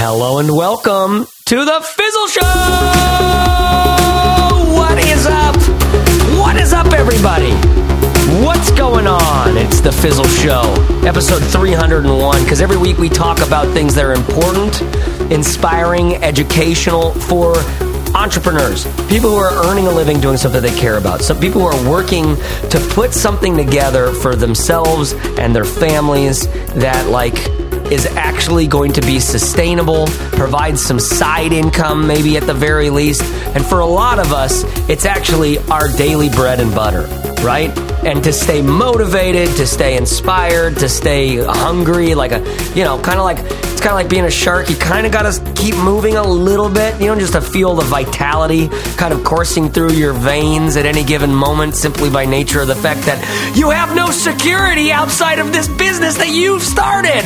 Hello and welcome to the Fizzle Show! What is up? What is up, everybody? What's going on? It's the Fizzle Show, episode 301, because every week we talk about things that are important, inspiring, educational for entrepreneurs, people who are earning a living doing something they care about, some people who are working to put something together for themselves and their families that, like, is actually going to be sustainable, provide some side income, maybe at the very least. And for a lot of us, it's actually our daily bread and butter, right? And to stay motivated, to stay inspired, to stay hungry, like a, you know, kind of like, it's kind of like being a shark. You kind of got to keep moving a little bit, you know, just to feel the vitality kind of coursing through your veins at any given moment simply by nature of the fact that you have no security outside of this business that you've started.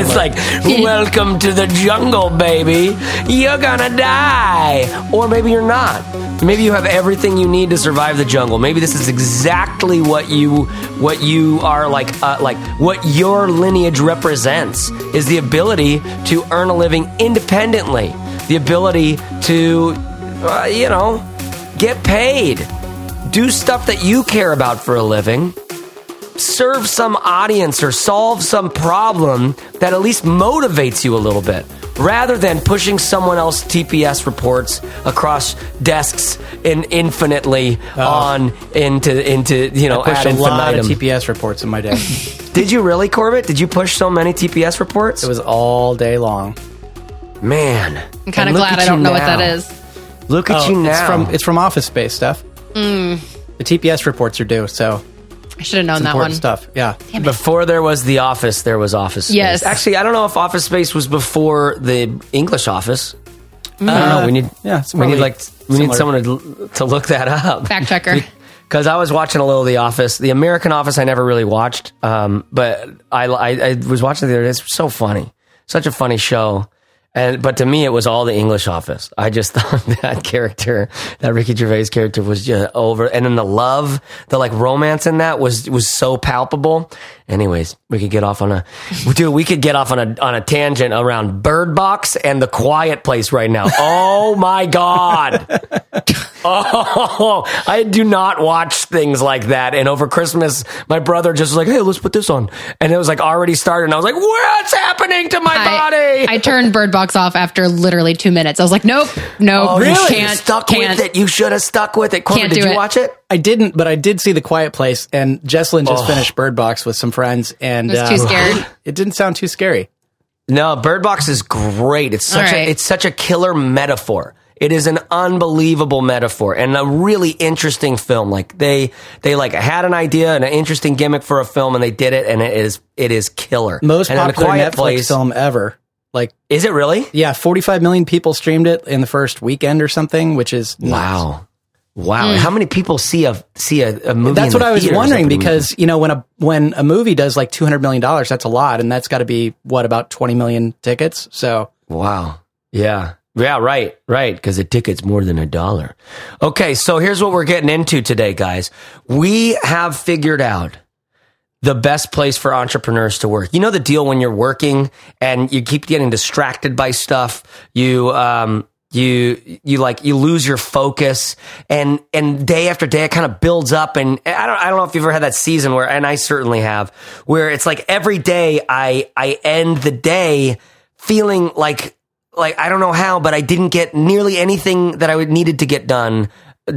it's like, welcome to the jungle, baby. You're gonna die. Or maybe you're not. Maybe you have everything you need to survive the jungle. Maybe this is exactly what you what you are like uh, like what your lineage represents is the ability to earn a living independently. The ability to uh, you know, get paid. Do stuff that you care about for a living serve some audience or solve some problem that at least motivates you a little bit rather than pushing someone else TPS reports across desks in infinitely oh. on into into you know I pushed ad a lot of. TPS reports in my day. Did you really, Corbett? Did you push so many TPS reports? it was all day long. Man, I'm kind of glad I don't know what that is. Look at Oh, you now. It's from it's from Office Space stuff. Mm. The TPS reports are due, so I should have known it's that important one. stuff. Yeah. Before there was the office, there was office space. Yes. Actually, I don't know if office space was before the English office. I don't know. We need yeah, it's we need probably like we need similar. someone to to look that up. Fact checker. Because I was watching a little of The Office. The American Office I never really watched, um, but I, I I was watching the other day. It's so funny, such a funny show. And but to me, it was all the English Office. I just thought that character, that Ricky Gervais character, was just over. And then the love, the like romance in that was was so palpable. Anyways, we could get off on a dude. We could get off on a on a tangent around Bird Box and The Quiet Place right now. Oh my god. Oh, I do not watch things like that. And over Christmas, my brother just was like, "Hey, let's put this on," and it was like already started. And I was like, "What's happening to my body?" I, I turned Bird Box off after literally two minutes. I was like, nope, nope, oh, really? can't, you stuck can't. with it. You should have stuck with it. Corbett, did you it. watch it? I didn't, but I did see The Quiet Place, and Jesslyn just Oh. finished Bird Box with some friends, and I was too uh, scared. It didn't sound too scary. No, Bird Box is great. It's such All a it's such a killer metaphor. It is an unbelievable metaphor and a really interesting film. Like they they like had an idea and an interesting gimmick for a film and they did it and it is it is killer. Most and then The popular Quiet Netflix Place- film ever. Like, Is it really? yeah, 45 million people streamed it in the first weekend or something, which is nuts. Wow. Wow. Mm. How many people see a see a, a movie? That's in what the I was wondering opening because you know when a when a movie does like 200 million dollars, that's a lot, and that's got to be what about 20 million tickets. So? Wow. Yeah. Yeah, right, right, because the ticket's more than a dollar. Okay, so here's what we're getting into today, guys. We have figured out the best place for entrepreneurs to work. You know the deal when you're working and you keep getting distracted by stuff. You um you you like you lose your focus and and day after day it kind of builds up and I don't I don't know if you've ever had that season where and I certainly have where it's like every day I I end the day feeling like like I don't know how but I didn't get nearly anything that I would needed to get done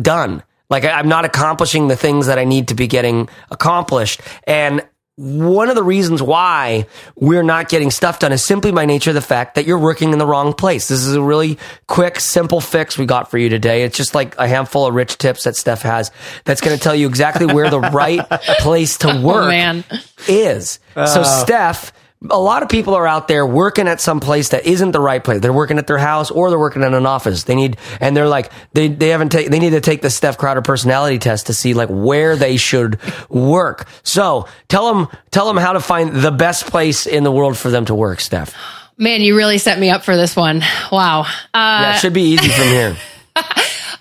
done. Like I'm not accomplishing the things that I need to be getting accomplished. And one of the reasons why we're not getting stuff done is simply by nature of the fact that you're working in the wrong place. This is a really quick, simple fix we got for you today. It's just like a handful of rich tips that Steph has that's going to tell you exactly where the right place to oh, work Oh, is. so, uh, Steph, a lot of people are out there working at some place that isn't the right place. They're working at their house or they're working in an office. They need, and they're like, they, they haven't taken, they need to take the Steph Crowder personality test to see like where they should work. So tell them, tell them how to find the best place in the world for them to work, Steph. Man, you really set me up for this one. Wow. Uh, Yeah, it should be easy from here. all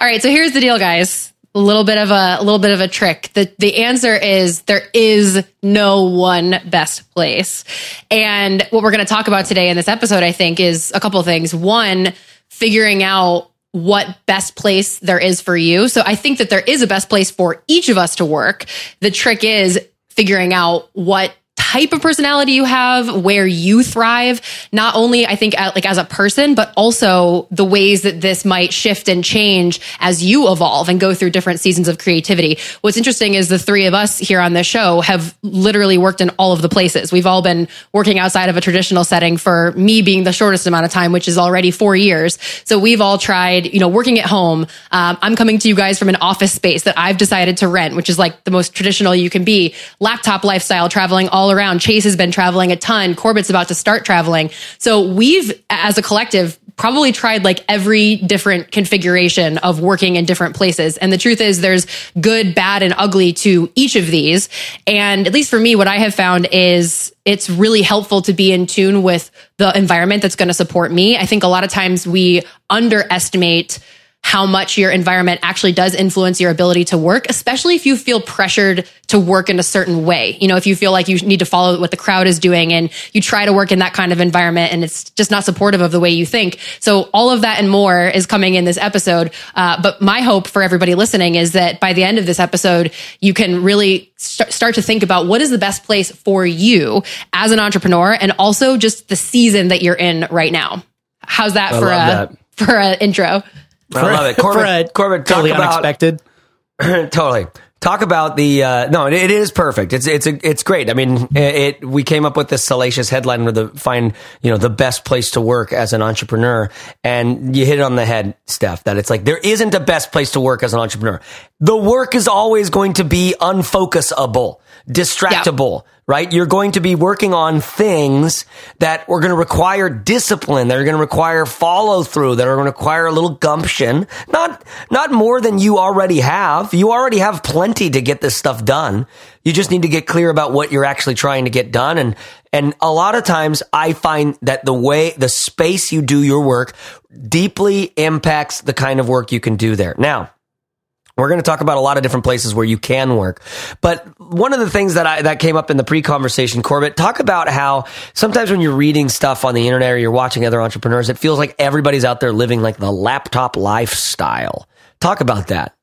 right, so here's the deal, guys. A little bit of a, a little bit of a trick. The the answer is there is no one best place. And what we're going to talk about today in this episode, I think, is a couple of things. One, figuring out what best place there is for you. So I think that there is a best place for each of us to work. The trick is figuring out what type of personality you have, where you thrive, not only I think like as a person, but also the ways that this might shift and change as you evolve and go through different seasons of creativity. What's interesting is the three of us here on this show have literally worked in all of the places. We've all been working outside of a traditional setting for me being the shortest amount of time, which is already four years. So we've all tried, you know, working at home. Um, I'm coming to you guys from an office space that I've decided to rent, which is like the most traditional you can be. Laptop lifestyle, traveling all around around. Chase has been traveling a ton. Corbett's about to start traveling. So we've, as a collective, probably tried like every different configuration of working in different places. And the truth is there's good, bad, and ugly to each of these. And at least for me, what I have found is it's really helpful to be in tune with the environment that's going to support me. I think a lot of times we underestimate how much your environment actually does influence your ability to work, especially if you feel pressured to work in a certain way. You know, if you feel like you need to follow what the crowd is doing and you try to work in that kind of environment and it's just not supportive of the way you think. So all of that and more is coming in this episode. Uh, but my hope for everybody listening is that by the end of this episode, you can really st- start to think about what is the best place for you as an entrepreneur and also just the season that you're in right now. How's that I for a, love for an intro? I love it. Corbett, a Corbett, talk totally about unexpected. totally. Talk about the uh, no. It, it is perfect. It's it's a, it's great. I mean, it, it. We came up with this salacious headline with the find you know the best place to work as an entrepreneur, and you hit it on the head, Steph. That it's like there isn't a best place to work as an entrepreneur. The work is always going to be unfocusable, distractible right? You're going to be working on things that are going to require discipline, that are going to require follow through, that are going to require a little gumption. Not, not more than you already have. You already have plenty to get this stuff done. You just need to get clear about what you're actually trying to get done. And, and a lot of times I find that the way, the space you do your work deeply impacts the kind of work you can do there. Now, we're going to talk about a lot of different places where you can work. But one of the things that I, that came up in the pre-conversation, Corbett, talk about how sometimes when you're reading stuff on the internet or you're watching other entrepreneurs, it feels like everybody's out there living like the laptop lifestyle. Talk about that.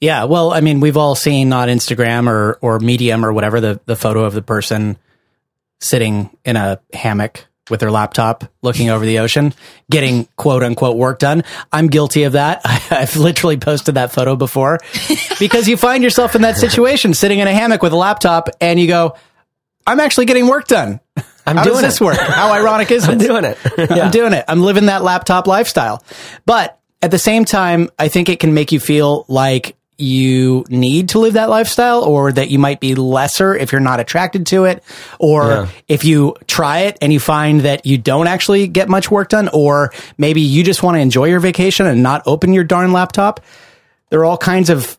Yeah, well, I mean, we've all seen on Instagram or or Medium or whatever the the photo of the person sitting in a hammock with their laptop looking over the ocean, getting quote unquote work done. I'm guilty of that. I've literally posted that photo before because you find yourself in that situation sitting in a hammock with a laptop and you go, I'm actually getting work done. I'm How doing does this it. work? How ironic is it? I'm doing it. I'm doing it. I'm living that laptop lifestyle. But at the same time, I think it can make you feel like you need to live that lifestyle or that you might be lesser if you're not attracted to it or Yeah. if you try it and you find that you don't actually get much work done or maybe you just want to enjoy your vacation and not open your darn laptop. There are all kinds of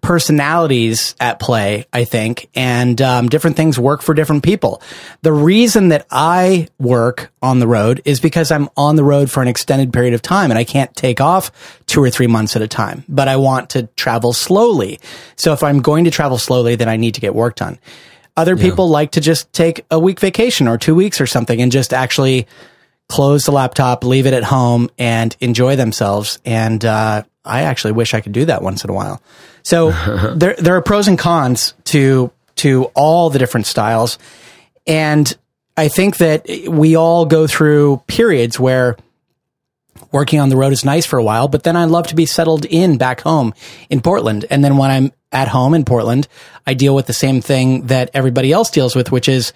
personalities at play, I think, and um, different things work for different people. The reason that I work on the road is because I'm on the road for an extended period of time and I can't take off two or three months at a time, but I want to travel slowly. So if I'm going to travel slowly, then I need to get work done. Other people like to just take a week vacation or two weeks or something and just actually close the laptop, leave it at home, and enjoy themselves. And uh, I actually wish I could do that once in a while. So there there are pros and cons to to all the different styles, and I think that we all go through periods where working on the road is nice for a while, but then I love to be settled in back home in Portland. And then when I'm at home in Portland, I deal with the same thing that everybody else deals with, which is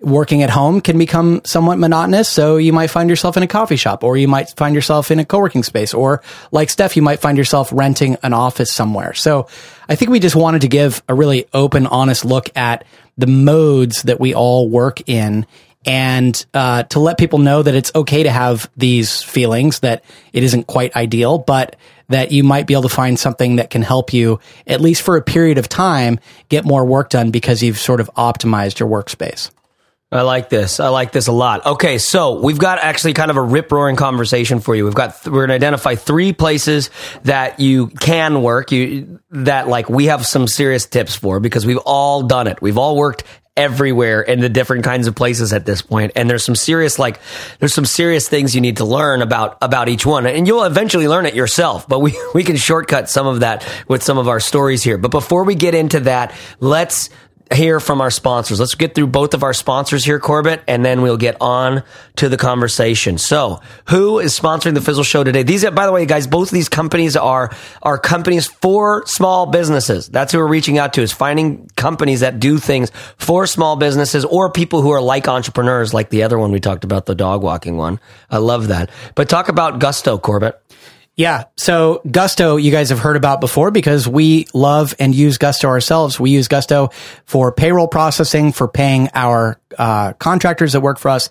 working at home can become somewhat monotonous. So you might find yourself in a coffee shop or you might find yourself in a co-working space or like Steph, you might find yourself renting an office somewhere. So I think we just wanted to give a really open, honest look at the modes that we all work in and uh, to let people know that it's okay to have these feelings that it isn't quite ideal, but that you might be able to find something that can help you at least for a period of time get more work done because you've sort of optimized your workspace. I like this. I like this a lot. Okay, so we've got actually kind of a rip roaring conversation for you. We've got we're going to identify three places that you can work. You that like we have some serious tips for because we've all done it. We've all worked everywhere in the different kinds of places at this point and there's some serious like there's some serious things you need to learn about about each one and you'll eventually learn it yourself but we we can shortcut some of that with some of our stories here but before we get into that let's hear from our sponsors. Let's get through both of our sponsors here, Corbett, and then we'll get on to the conversation. So, who is sponsoring the Fizzle Show today? These, by the way, guys, both of these companies are are companies for small businesses. That's who we're reaching out to is finding companies that do things for small businesses or people who are like entrepreneurs, like the other one we talked about, the dog walking one. I love that. But talk about Gusto, Corbett. Yeah. So Gusto, you guys have heard about before because we love and use Gusto ourselves. We use Gusto for payroll processing, for paying our uh, contractors that work for us,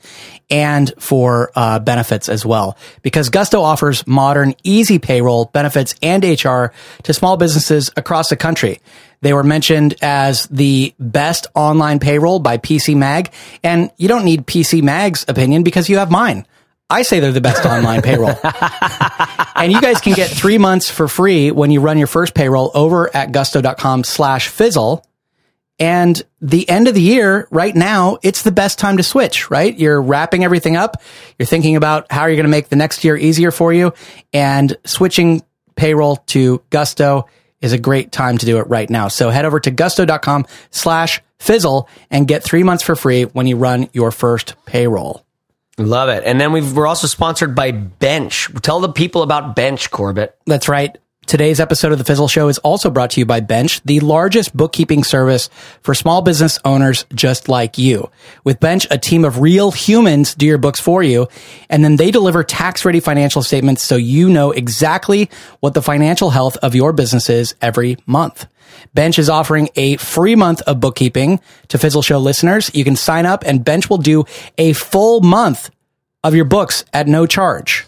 and for uh, benefits as well. Because Gusto offers modern, easy payroll, benefits, and HR to small businesses across the country. They were mentioned as the best online payroll by PC Mag, and you don't need PC Mag's opinion because you have mine. I say they're the best online payroll. and you guys can get three months for free when you run your first payroll over at gusto.com slash fizzle. And the end of the year, right now, it's the best time to switch, right? You're wrapping everything up. You're thinking about how you're going to make the next year easier for you. And switching payroll to Gusto is a great time to do it right now. So head over to gusto.com slash fizzle and get three months for free when you run your first payroll. Love it. And then we are also sponsored by Bench. Tell the people about Bench, Corbett. That's right. Today's episode of The Fizzle Show is also brought to you by Bench, the largest bookkeeping service for small business owners just like you. With Bench, a team of real humans do your books for you, and then they deliver tax ready financial statements so you know exactly what the financial health of your business is every month. Bench is offering a free month of bookkeeping to Fizzle Show listeners. You can sign up and Bench will do a full month of your books at no charge.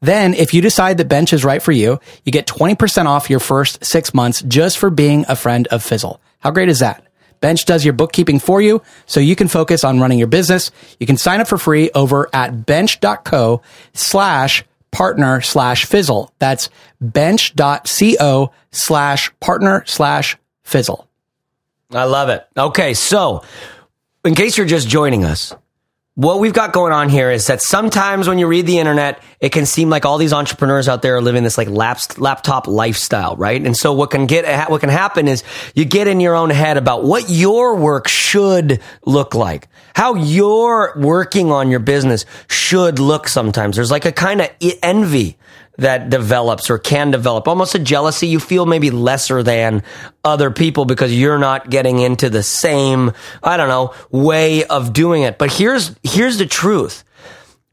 Then, if you decide that Bench is right for you, you get 20% off your first six months just for being a friend of Fizzle. How great is that? Bench does your bookkeeping for you so you can focus on running your business. You can sign up for free over at bench.co slash partner slash fizzle. That's bench.co slash partner slash fizzle. I love it. Okay. So in case you're just joining us, what we've got going on here is that sometimes when you read the internet, it can seem like all these entrepreneurs out there are living this like laptop lifestyle, right? And so what can get, what can happen is you get in your own head about what your work should look like, how you're working on your business should look sometimes. There's like a kind of envy that develops or can develop, almost a jealousy. You feel maybe lesser than other people because you're not getting into the same, I don't know, way of doing it. But here's, here's the truth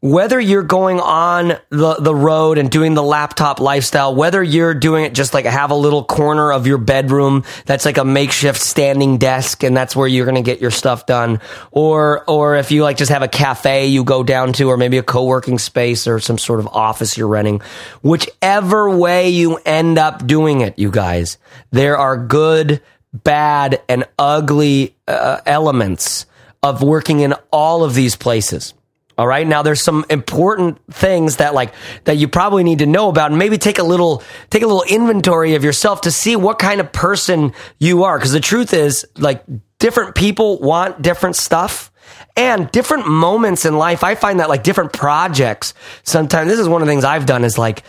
whether you're going on the, the road and doing the laptop lifestyle, whether you're doing it just like have a little corner of your bedroom that's like a makeshift standing desk and that's where you're going to get your stuff done, or, or if you like just have a cafe you go down to, or maybe a co-working space or some sort of office you're renting, whichever way you end up doing it, you guys, there are good, bad, and ugly uh, elements of working in all of these places. All right. Now there's some important things that like that you probably need to know about and maybe take a little take a little inventory of yourself to see what kind of person you are because the truth is like different people want different stuff and different moments in life. I find that like different projects sometimes this is one of the things I've done is like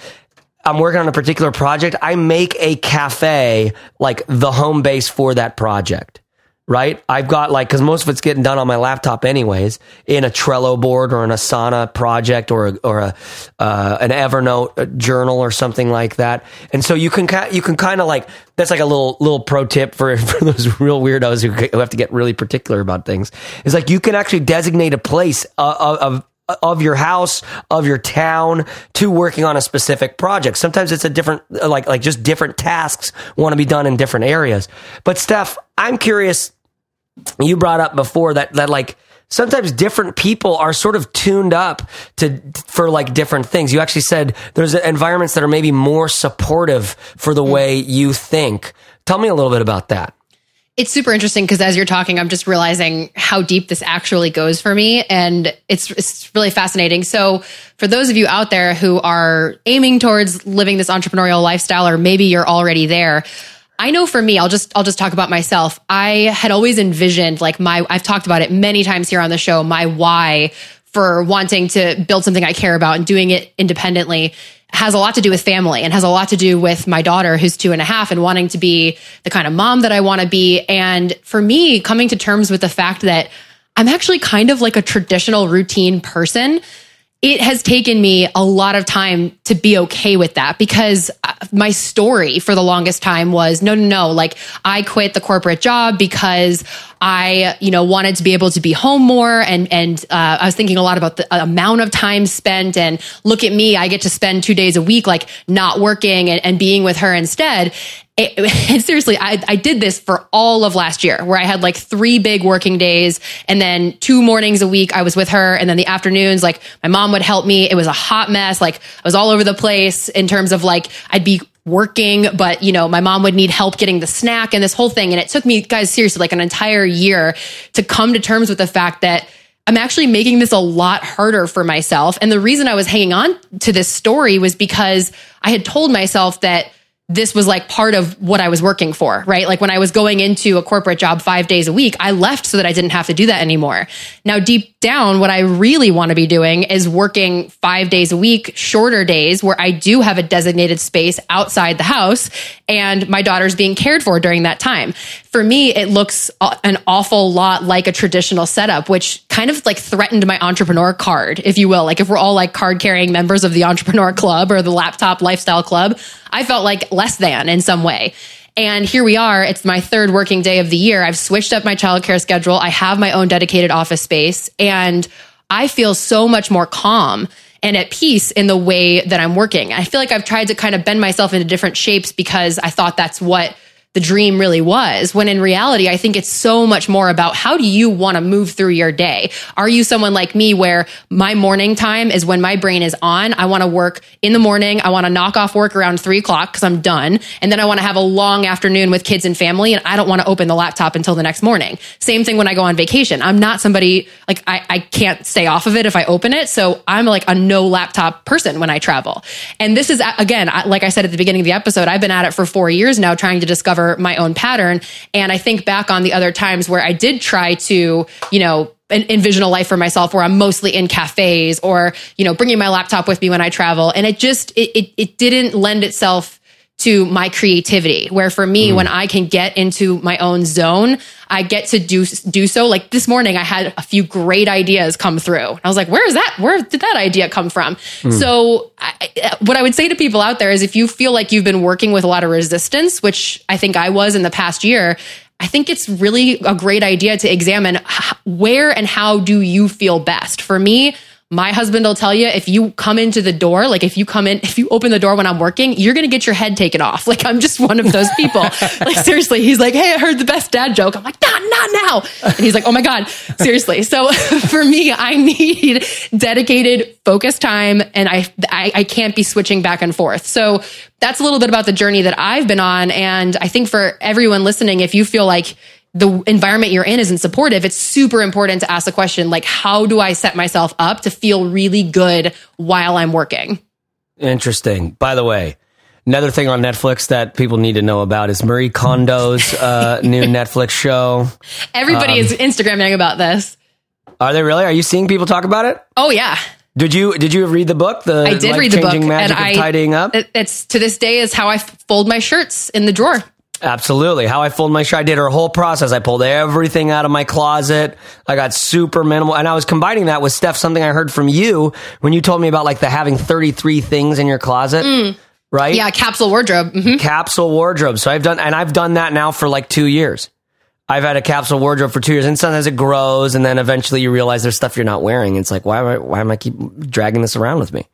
I'm working on a particular project. I make a cafe like the home base for that project right? I've got like, cause most of it's getting done on my laptop anyways, in a Trello board or an Asana project or, a, or a, uh, an Evernote journal or something like that. And so you can, you can kind of like, that's like a little, little pro tip for, for those real weirdos who, who have to get really particular about things. It's like you can actually designate a place uh, of, of your house, of your town to working on a specific project. Sometimes it's a different, like, like just different tasks want to be done in different areas. But Steph, I'm curious you brought up before that that like sometimes different people are sort of tuned up to for like different things. You actually said there's environments that are maybe more supportive for the mm. way you think. Tell me a little bit about that. it's super interesting because as you're talking, I'm just realizing how deep this actually goes for me. And it's, it's really fascinating. So for those of you out there who are aiming towards living this entrepreneurial lifestyle, or maybe you're already there, I know for me, I'll just I'll just talk about myself. I had always envisioned like my I've talked about it many times here on the show, my why for wanting to build something I care about and doing it independently has a lot to do with family and has a lot to do with my daughter who's two and a half and wanting to be the kind of mom that I want to be. And for me, coming to terms with the fact that I'm actually kind of like a traditional routine person it has taken me a lot of time to be okay with that because uh, my story for the longest time was no, no, no. Like I quit the corporate job because I, you know, wanted to be able to be home more. And, and, uh, I was thinking a lot about the amount of time spent and look at me. I get to spend two days a week, like not working and, and being with her instead. It, seriously, I, I did this for all of last year where I had like three big working days and then two mornings a week I was with her. And then the afternoons, like my mom would help me. It was a hot mess. Like I was all over the place in terms of like, I'd be working, but you know, my mom would need help getting the snack and this whole thing. And it took me guys seriously like an entire year to come to terms with the fact that I'm actually making this a lot harder for myself. And the reason I was hanging on to this story was because I had told myself that this was like part of what I was working for, right? Like when I was going into a corporate job five days a week, I left so that I didn't have to do that anymore. Now, deep down, what I really want to be doing is working five days a week, shorter days where I do have a designated space outside the house and my daughter's being cared for during that time. For me, it looks an awful lot like a traditional setup, which kind of like threatened my entrepreneur card, if you will. Like if we're all like card carrying members of the entrepreneur club or the laptop lifestyle club, I felt like less than in some way. And here we are. It's my third working day of the year. I've switched up my childcare schedule. I have my own dedicated office space and I feel so much more calm and at peace in the way that I'm working. I feel like I've tried to kind of bend myself into different shapes because I thought that's what the dream really was. When in reality, I think it's so much more about how do you want to move through your day? Are you someone like me where my morning time is when my brain is on? I want to work in the morning. I want to knock off work around three o'clock because I'm done. And then I want to have a long afternoon with kids and family. And I don't want to open the laptop until the next morning. Same thing when I go on vacation. I'm not somebody like I, I can't stay off of it if I open it. So I'm like a no laptop person when I travel. And this is again, like I said at the beginning of the episode, I've been at it for four years now trying to discover my own pattern. And I think back on the other times where I did try to, you know, envision a life for myself where I'm mostly in cafes or, you know, bringing my laptop with me when I travel. And it just, it, it, it didn't lend itself to my creativity where for me mm. when i can get into my own zone i get to do do so like this morning i had a few great ideas come through i was like where is that where did that idea come from mm. so I, what i would say to people out there is if you feel like you've been working with a lot of resistance which i think i was in the past year I think it's really a great idea to examine where and how do you feel best. For me, my husband will tell you if you come into the door, like if you come in, if you open the door when I'm working, you're going to get your head taken off. Like I'm just one of those people. like seriously, he's like, Hey, I heard the best dad joke. I'm like, not, not now. And he's like, Oh my God, seriously. So for me, I need dedicated focus time and I, I, I can't be switching back and forth. So that's a little bit about the journey that I've been on. And I think for everyone listening, if you feel like the environment you're in isn't supportive, it's super important to ask the question, like, how do I set myself up to feel really good while I'm working? Interesting. By the way, another thing on Netflix that people need to know about is Marie Kondo's uh, new Netflix show. Everybody um, is Instagramming about this. Are they really? Are you seeing people talk about it? Oh yeah. Did you did you read the book? The I did read the book. Magic and of I, tidying up. It's to this day is how I fold my shirts in the drawer. Absolutely. How I fold my shirt. I did her whole process. I pulled everything out of my closet. I got super minimal. And I was combining that with Steph, something I heard from you when you told me about like the having 33 things in your closet. Mm. Right? Yeah, capsule wardrobe. Mm-hmm. Capsule wardrobe. So I've done, and I've done that now for like two years. I've had a capsule wardrobe for two years, and sometimes it grows, and then eventually you realize there's stuff you're not wearing. It's like, why am I, why am I keep dragging this around with me?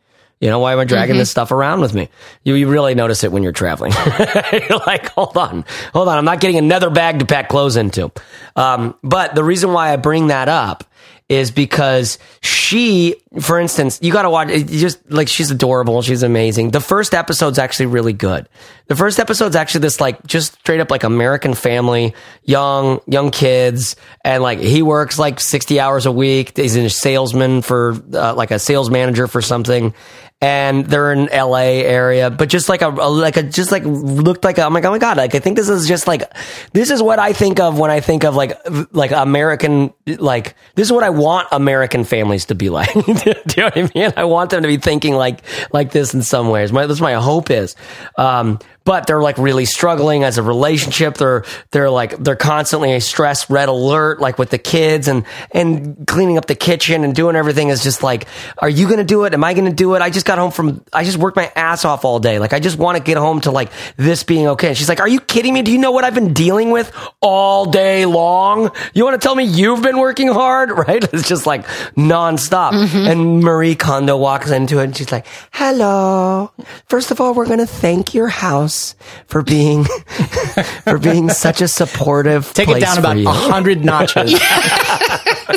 You know, why am I dragging mm-hmm. this stuff around with me? You, you really notice it when you're traveling. you're like, hold on, hold on. I'm not getting another bag to pack clothes into. Um, but the reason why I bring that up is because she, for instance, you got to watch. Just like she's adorable. She's amazing. The first episode's actually really good. The first episode's actually this like just straight up like American family, young young kids, and like he works like sixty hours a week. He's a salesman for uh, like a sales manager for something, and they're in LA area, but just like a, a, like a just like looked like I'm like oh my god, like I think this is just like this is what I think of when I think of like like American like this is what I want American families to be like. Do you know what I mean? I want them to be thinking like like this in some ways. My that's my hope is. Um, but they're like really struggling as a relationship. They're they're like they're constantly a stress red alert, like with the kids and and cleaning up the kitchen and doing everything is just like, are you gonna do it? Am I gonna do it? I just got home from I just worked my ass off all day. Like I just want to get home to like this being okay. And she's like, Are you kidding me? Do you know what I've been dealing with all day long? You want to tell me you've been working hard, right? It's just like nonstop. Mm-hmm. And Marie Kondo walks into it and she's like, Hello. First of all, we're gonna thank your house for being for being such a supportive. Take it down about a hundred notches.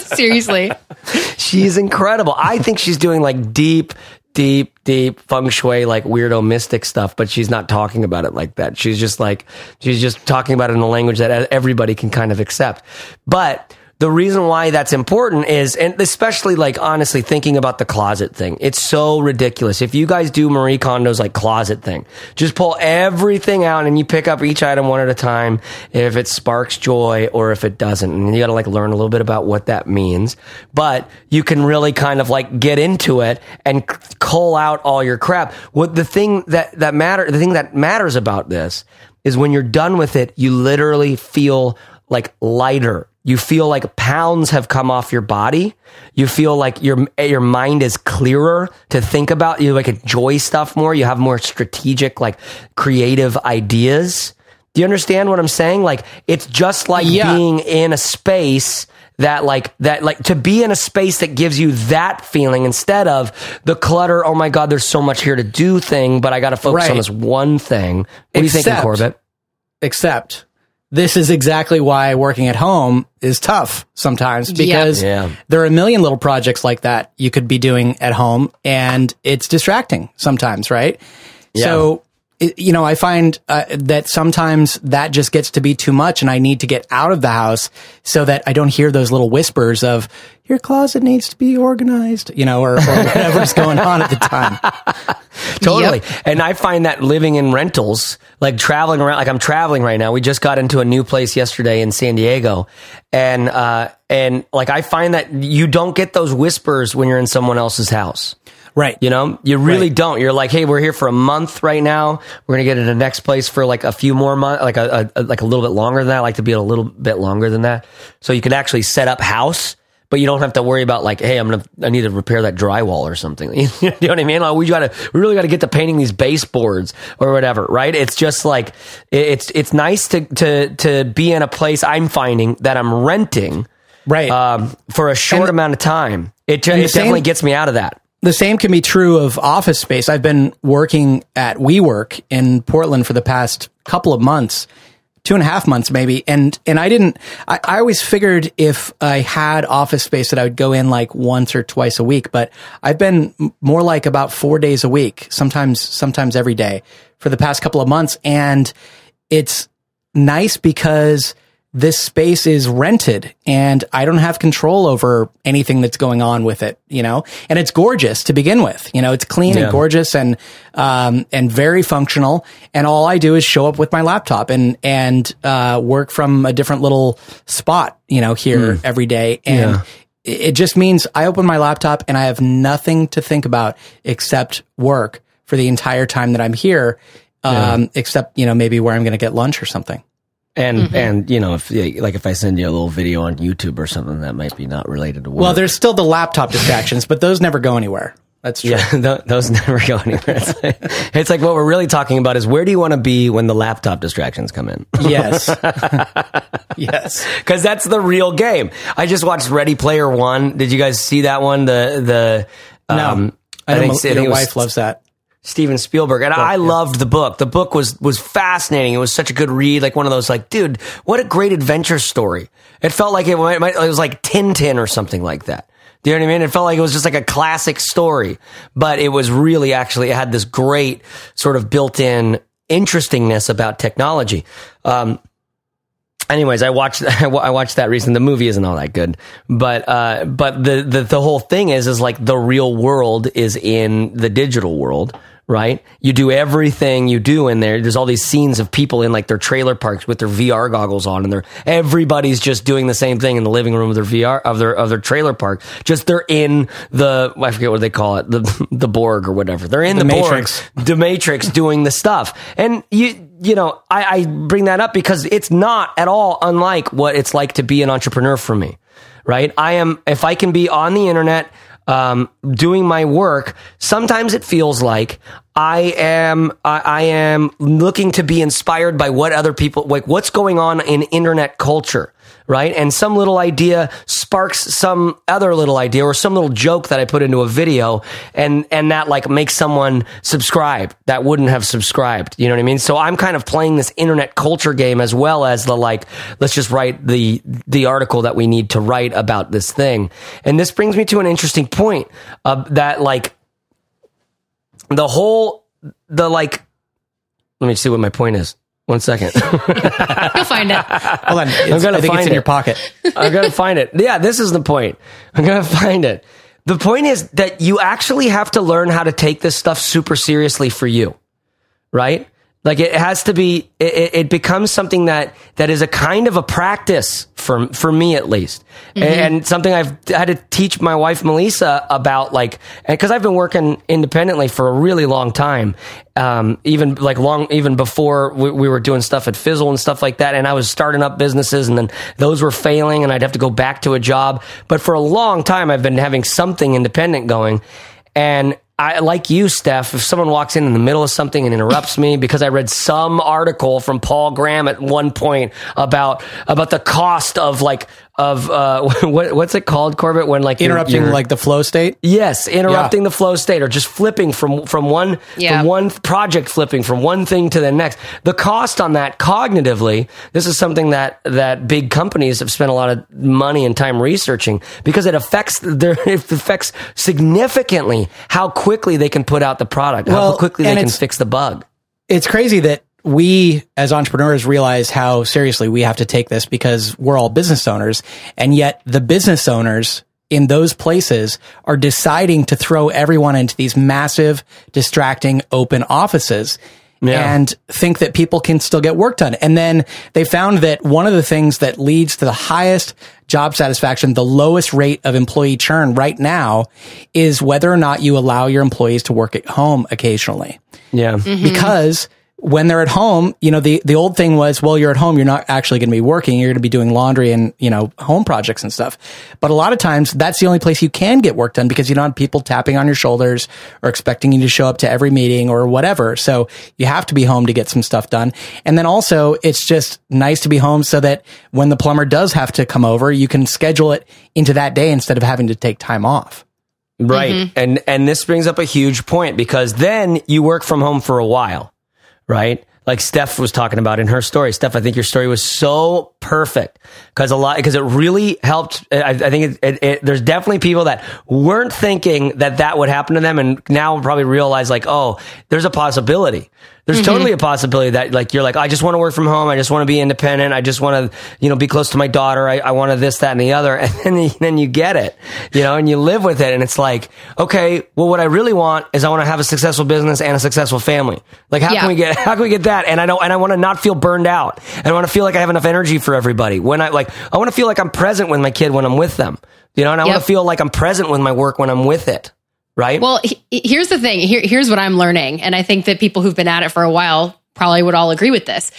Seriously. She's incredible. I think she's doing like deep, deep, deep feng shui, like weirdo mystic stuff, but she's not talking about it like that. She's just like, she's just talking about it in a language that everybody can kind of accept. But the reason why that's important is, and especially like honestly thinking about the closet thing, it's so ridiculous. If you guys do Marie Kondo's like closet thing, just pull everything out and you pick up each item one at a time. If it sparks joy or if it doesn't, and you got to like learn a little bit about what that means. But you can really kind of like get into it and cull out all your crap. What the thing that that matter, the thing that matters about this is when you're done with it, you literally feel like lighter. You feel like pounds have come off your body. You feel like your your mind is clearer to think about. You like enjoy stuff more. You have more strategic, like creative ideas. Do you understand what I'm saying? Like it's just like Yeah. being in a space that like that like to be in a space that gives you that feeling instead of the clutter. Oh my god, there's so much here to do thing, but I got to focus on this one thing. What are you thinking, Corbett? Except this is exactly why working at home is tough sometimes because Yeah. there are a million little projects like that you could be doing at home and it's distracting sometimes, right? So, it, you know, I find uh, that sometimes that just gets to be too much and I need to get out of the house so that I don't hear those little whispers of your closet needs to be organized, you know, or, or whatever's going on at the time. Totally. And I find that living in rentals, like traveling around, like I'm traveling right now. We just got into a new place yesterday in San Diego. And, uh, and like I find that you don't get those whispers when you're in someone else's house. Right. You know, you really Right. don't. You're like, hey, we're here for a month right now. We're gonna get to the next place for like a few more months, like a, a like a little bit longer than that. I like to be a little bit longer than that, so you can actually set up house, but you don't have to worry about like, hey, I'm gonna I need to repair that drywall or something. you know what I mean? Like, we gotta we really gotta get to painting these baseboards or whatever, right? It's just like it's it's nice to to to be in a place I'm finding that I'm renting Right. um, for a short And- amount of time. It, it definitely same- gets me out of that. The same can be true of office space. I've been working at WeWork in Portland for the past couple of months, two and a half months maybe. And, and I didn't, I, I always figured if I had office space that I would go in like once or twice a week, but I've been more like about four days a week, sometimes, sometimes every day for the past couple of months. And it's nice because this space is rented and I don't have control over anything that's going on with it, you know, and it's gorgeous to begin with, you know, it's clean Yeah. and gorgeous and, um, and very functional. And all I do is show up with my laptop and, and, uh, work from a different little spot, you know, here every day. And Yeah. it it just means I open my laptop and I have nothing to think about except work for the entire time that I'm here. Um, except, you know, maybe where I'm going to get lunch or something. And Mm-hmm. and you know if like if I send you a little video on YouTube or something that might be not related to work. Well, there's still the laptop distractions, but those never go anywhere. That's true. yeah, th- those never go anywhere. It's like, it's like what we're really talking about is where do you want to be when the laptop distractions come in? Yes. yes. Because that's the real game. I just watched Ready Player One. Did you guys see that one? The the No. um, I, know think- my, I think your was- wife loves that. Steven Spielberg, and I loved the book. The book was was fascinating. It was such a good read, like one of those, like, dude, what a great adventure story. It felt like it, might, it was like Tintin or something like that. Do you know what I mean? It felt like it was just like a classic story, but it was really actually it had this great sort of built-in interestingness about technology. Um, anyways, I watched I watched that recently. The movie isn't all that good, but uh, but the, the the whole thing is is like the real world is in the digital world, right? You do everything you do in there. There's all these scenes of people in like their trailer parks with their VR goggles on, and they're everybody's just doing the same thing in the living room of their VR of their of their trailer park. Just they're in the I forget what they call it, the the Borg or whatever. They're in the, The Borg, Matrix. the Matrix, doing the stuff, and you you know I, I bring that up because it's not at all unlike what it's like to be an entrepreneur for me, right? I am if I can be on the internet um, doing my work, sometimes it feels like I am I, I am looking to be inspired by what other people like what's going on in internet culture, right? And some little idea sparks some other little idea or some little joke that I put into a video, and and that like makes someone subscribe that wouldn't have subscribed. You know what I mean? So I'm kind of playing this internet culture game as well as the like let's just write the the article that we need to write about this thing. And this brings me to an interesting point uh, that like the whole the like let me see what my point is one second You'll find it. Hold on. It's- gonna I think find it's in it. your pocket. i'm gonna find it yeah this is the point i'm gonna find it the point is that you actually have to learn how to take this stuff super seriously for you right like it has to be it, it- becomes something that that is a kind of a practice for for me at least. And something i've had to teach my wife melissa about like because i've been working independently for a really long time um, even like long even before we, we were doing stuff at fizzle and stuff like that and i was starting up businesses and then those were failing and i'd have to go back to a job. But for a long time i've been having something independent going and I like you, Steph. If someone walks in in the middle of something and interrupts me because I read some article from Paul Graham at one point about about the cost of like of uh, what, what's it called, Corbett? When like you're- Interrupting you're- like the flow state. Yes, interrupting the flow state or just flipping from from one Yeah. from one project flipping from one thing to the next. The cost on that cognitively, this is something that that big companies have spent a lot of money and time researching because it affects their it affects significantly how quickly they can put out the product, how quickly they can fix the bug. it's crazy that we as entrepreneurs realize how seriously we have to take this because we're all business owners and yet the business owners in those places are deciding to throw everyone into these massive distracting open offices Yeah. and think that people can still get work done. And then they found that one of the things that leads to the highest job satisfaction, the lowest rate of employee churn right now is whether or not you allow your employees to work at home occasionally Yeah. Mm-hmm. because when they're at home, you know, the, the old thing was, well, you're at home, you're not actually going to be working. You're going to be doing laundry and, you know, home projects and stuff. But a lot of times that's the only place you can get work done because you don't have people tapping on your shoulders or expecting you to show up to every meeting or whatever. So you have to be home to get some stuff done. And then also it's just nice to be home so that when the plumber does have to come over, you can schedule it into that day instead of having to take time off. Right. Mm-hmm. And and this brings up a huge point because then you work from home for a while, right? Like Steph was talking about in her story. Steph, I think your story was so perfect because a lot because it really helped. I, I think it, it, it, there's definitely people that weren't thinking that that would happen to them, and now probably realize like, oh, there's a possibility. There's mm-hmm. totally a possibility that like you're like, I just want to work from home. I just want to be independent. I just want to, you know, be close to my daughter. I, I want to this, that, and the other. And then, you- then you get it, you know, and you live with it. And it's like, okay, well, what I really want is I want to have a successful business and a successful family. Like, how Yeah. can we get, how can we get that? And I don't, and I want to not feel burned out. And I want to feel like I have enough energy for everybody. When I like, I want to feel like I'm present with my kid when I'm with them, you know, and I want to feel like I'm present with my work when I'm with it. Right. Well, he- here's the thing. Here, here's what I'm learning. And I think that people who've been at it for a while probably would all agree with this.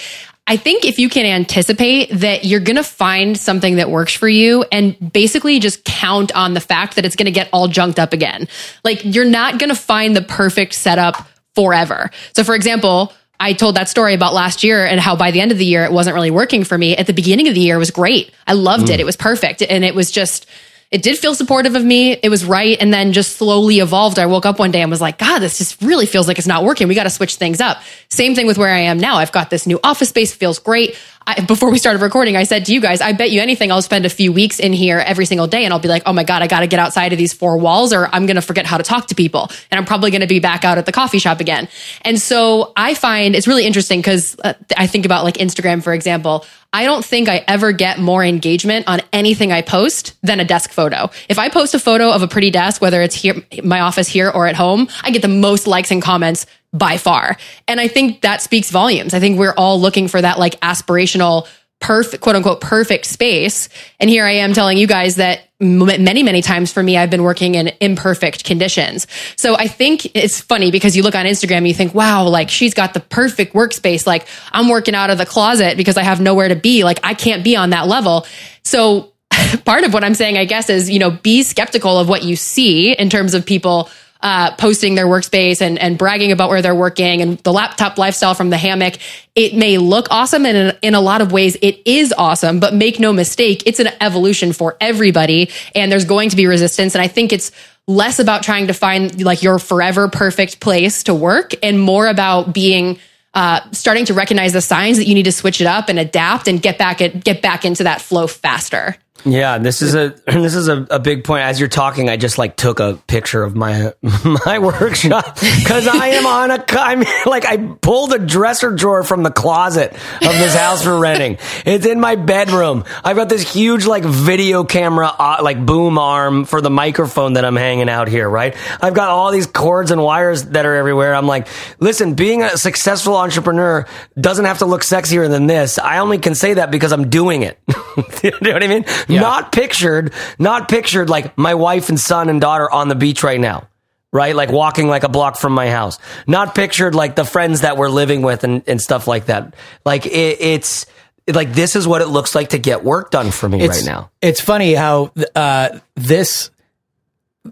I think if you can anticipate that you're going to find something that works for you and basically just count on the fact that it's going to get all junked up again. Like you're not going to find the perfect setup forever. So for example, I told that story about last year and how by the end of the year it wasn't really working for me. At the beginning of the year it was great. I loved it. Mm. It was perfect. And it was just it did feel supportive of me. It was right. And then just slowly evolved. I woke up one day and was like, God, this just really feels like it's not working. We got to switch things up. Same thing with where I am now. I've got this new office space, feels great. I, before we started recording, I said to you guys, I bet you anything, I'll spend a few weeks in here every single day and I'll be like, oh my God, I got to get outside of these four walls or I'm going to forget how to talk to people. And I'm probably going to be back out at the coffee shop again. And so I find it's really interesting because uh, I think about like Instagram, for example. I don't think I ever get more engagement on anything I post than a desk photo. If I post a photo of a pretty desk, whether it's here, my office here or at home, I get the most likes and comments by far. And I think that speaks volumes. I think we're all looking for that like aspirational perfect quote unquote perfect space. And here i am telling you guys that many many times for me i've been working in imperfect conditions. So i think it's funny because you look on instagram you think wow like she's got the perfect workspace. Like i'm working out of the closet because i have nowhere to be. Like i can't be on that level. So part of what i'm saying i guess is you know be skeptical of what you see in terms of people uh, posting their workspace and, and bragging about where they're working and the laptop lifestyle from the hammock. It may look awesome and in, in a lot of ways it is awesome, but make no mistake, it's an evolution for everybody and there's going to be resistance. And I think it's less about trying to find like your forever perfect place to work and more about being uh, starting to recognize the signs that you need to switch it up and adapt and get back at, get back into that flow faster. Yeah, this is a this is a, a big point. As you're talking, I just like took a picture of my my workshop because I am on a. I mean, like I pulled a dresser drawer from the closet of this house we're renting. It's in my bedroom. I've got this huge like video camera uh, like boom arm for the microphone that I'm hanging out here. Right. I've got all these cords and wires that are everywhere. I'm like, listen, being a successful entrepreneur doesn't have to look sexier than this. I only can say that because I'm doing it. you know what I mean? Yeah. Not pictured, not pictured like my wife and son and daughter on the beach right now. Right? Like walking like a block from my house. Not pictured like the friends that we're living with and, and stuff like that. Like it, it's like this is what it looks like to get work done for me it's, right now. It's funny how uh, this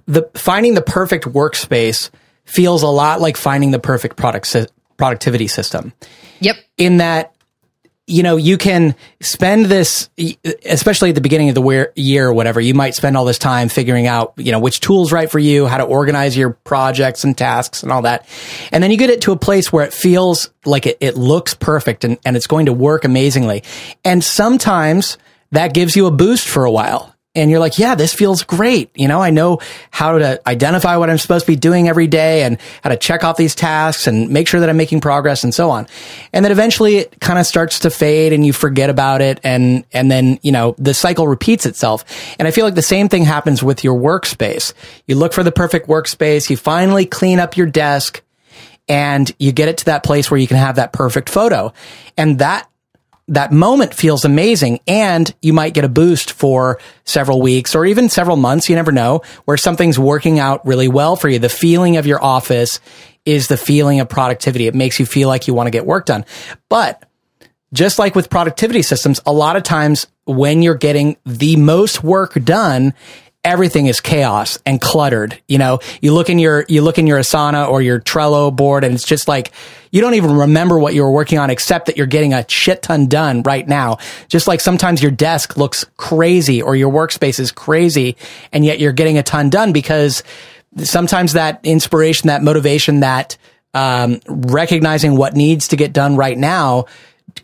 the finding the perfect workspace feels a lot like finding the perfect product productivity system. Yep. In that you know, you can spend this, especially at the beginning of the year or whatever, you might spend all this time figuring out, you know, which tool's right for you, how to organize your projects and tasks and all that. And then you get it to a place where it feels like it, it looks perfect and, and it's going to work amazingly. And sometimes that gives you a boost for a while and you're like, yeah, this feels great. You know, I know how to identify what I'm supposed to be doing every day and how to check off these tasks and make sure that I'm making progress and so on. And then eventually it kind of starts to fade and you forget about it. And, and then, you know, the cycle repeats itself. And I feel like the same thing happens with your workspace. You look for the perfect workspace. You finally clean up your desk and you get it to that place where you can have that perfect photo. And that that moment feels amazing and you might get a boost for several weeks or even several months. You never know where something's working out really well for you. The feeling of your office is the feeling of productivity. It makes you feel like you want to get work done. But just like with productivity systems, a lot of times when you're getting the most work done, everything is chaos and cluttered. You know, you look in your, you look in your Asana or your Trello board and it's just like, you don't even remember what you were working on except that you're getting a shit ton done right now. Just like sometimes your desk looks crazy or your workspace is crazy and yet you're getting a ton done because sometimes that inspiration, that motivation, that, um, recognizing what needs to get done right now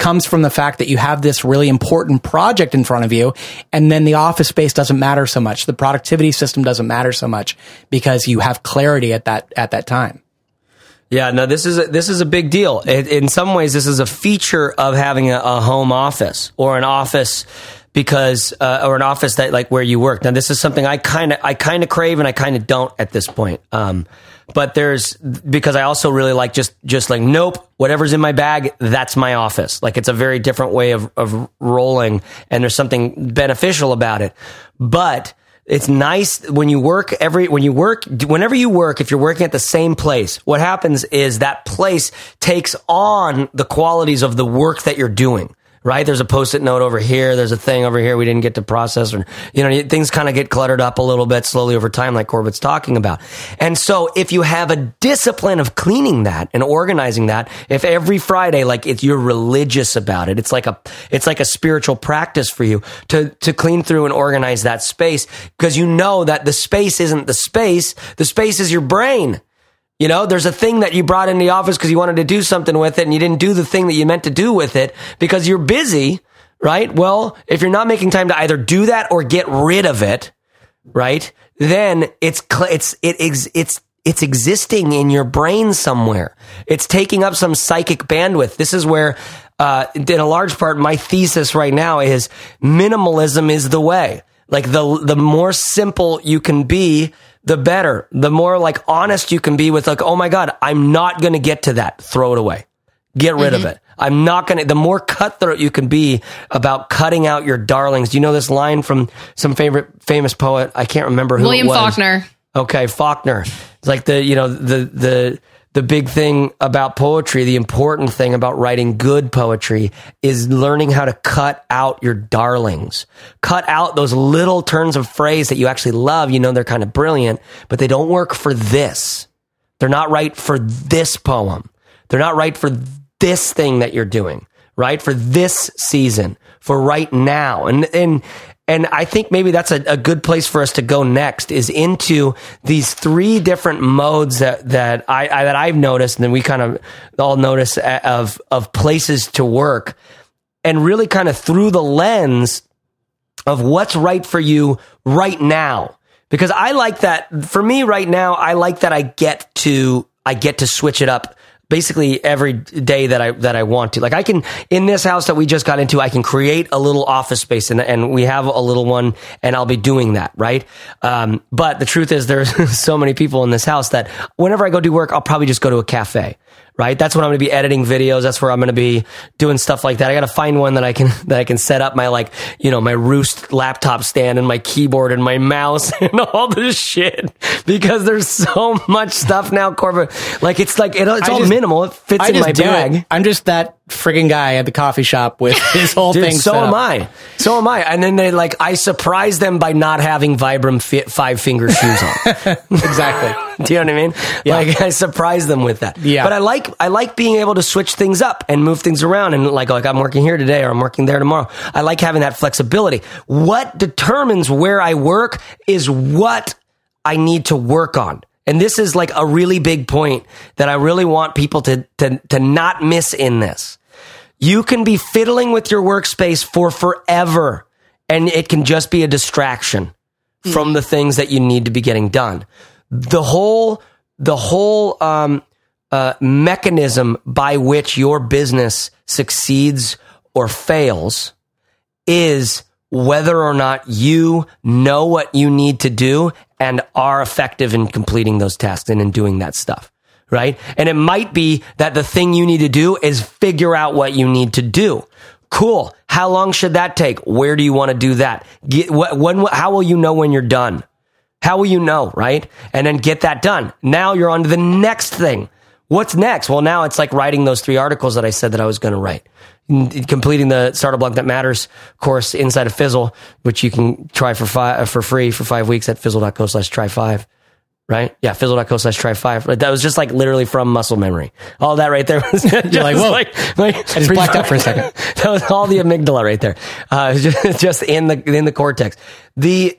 comes from the fact that you have this really important project in front of you and then the office space doesn't matter so much the productivity system doesn't matter so much because you have clarity at that at that time yeah, no, this is a, this is a big deal. It, in some ways, this is a feature of having a, a home office or an office because uh, or an office that like where you work. Now, this is something I kind of I kind of crave and I kind of don't at this point. Um, but there's because I also really like just just like nope, whatever's in my bag, that's my office. Like it's a very different way of of rolling, and there's something beneficial about it. But it's nice when you work every when you work whenever you work if you're working at the same place what happens is that place takes on the qualities of the work that you're doing right? There's a post-it note over here. There's a thing over here we didn't get to process, or you know, things kind of get cluttered up a little bit slowly over time, like Corbett's talking about. And so, if you have a discipline of cleaning that and organizing that, if every Friday, like if you're religious about it, it's like a it's like a spiritual practice for you to to clean through and organize that space because you know that the space isn't the space, the space is your brain. You know, there's a thing that you brought in the office because you wanted to do something with it and you didn't do the thing that you meant to do with it because you're busy, right? Well, if you're not making time to either do that or get rid of it, right? Then it's, it's, it, it's, it's existing in your brain somewhere. It's taking up some psychic bandwidth. This is where, uh, in a large part, my thesis right now is minimalism is the way. Like the, the more simple you can be, the better. The more like honest you can be with like, oh my God, I'm not going to get to that. Throw it away. Get rid mm-hmm. of it. I'm not going to, the more cutthroat you can be about cutting out your darlings. Do you know this line from some favorite famous poet? I can't remember who William Faulkner. Okay. Faulkner. It's like the, you know, the, the, the big thing about poetry, the important thing about writing good poetry is learning how to cut out your darlings. Cut out those little turns of phrase that you actually love. You know, they're kind of brilliant, but they don't work for this. They're not right for this poem. They're not right for this thing that you're doing, right? For this season, for right now. And, and, and I think maybe that's a, a, good place for us to go next is into these three different modes that, that I, I that I've noticed and then we kind of all notice of, of places to work and really kind of through the lens of what's right for you right now. Because I like that for me right now, I like that I get to, I get to switch it up basically every day that I that I want to. Like I can in this house that we just got into, I can create a little office space, and and we have a little one, and I'll be doing that, right? Um, but the truth is, there's so many people in this house that whenever I go do work, I'll probably just go to a cafe right? That's when I'm going to be editing videos. That's where I'm going to be doing stuff like that. I got to find one that I can that I can set up my like you know my Roost laptop stand and my keyboard and my mouse and all this shit because there's so much stuff now, Corbett. Like it's like it, it's I all just, minimal. It fits I in my bag. It. I'm just that frigging guy at the coffee shop with his whole Dude, thing. So am I. So am I. And then they like I surprise them by not having Vibram five finger shoes on. exactly. Do you know what I mean? Yeah. Like I surprise them with that. Yeah. But I like I like being able to switch things up and move things around and like like I'm working here today or I'm working there tomorrow. I like having that flexibility. What determines where I work is what I need to work on. And this is like a really big point that I really want people to to to not miss in this. You can be fiddling with your workspace for forever and it can just be a distraction mm. from the things that you need to be getting done the whole the whole um, uh, mechanism by which your business succeeds or fails is whether or not you know what you need to do and are effective in completing those tasks and in doing that stuff. Right. And it might be that the thing you need to do is figure out what you need to do. Cool. How long should that take? Where do you want to do that? Get, when, how will you know when you're done? How will you know, right? And then get that done. Now you're on to the next thing. What's next? Well, now it's like writing those three articles that I said that I was going to write. Completing the Start a Blog That Matters course inside of Fizzle, which you can try for five, for free for five weeks at fizzle.co slash try five. Right? Yeah, fizzle.co slash try five. That was just like literally from muscle memory. All that right there was just You're like, whoa. Like, like, I just blacked out for a second. that was all the amygdala right there. Uh, just, just in the, in the cortex. The,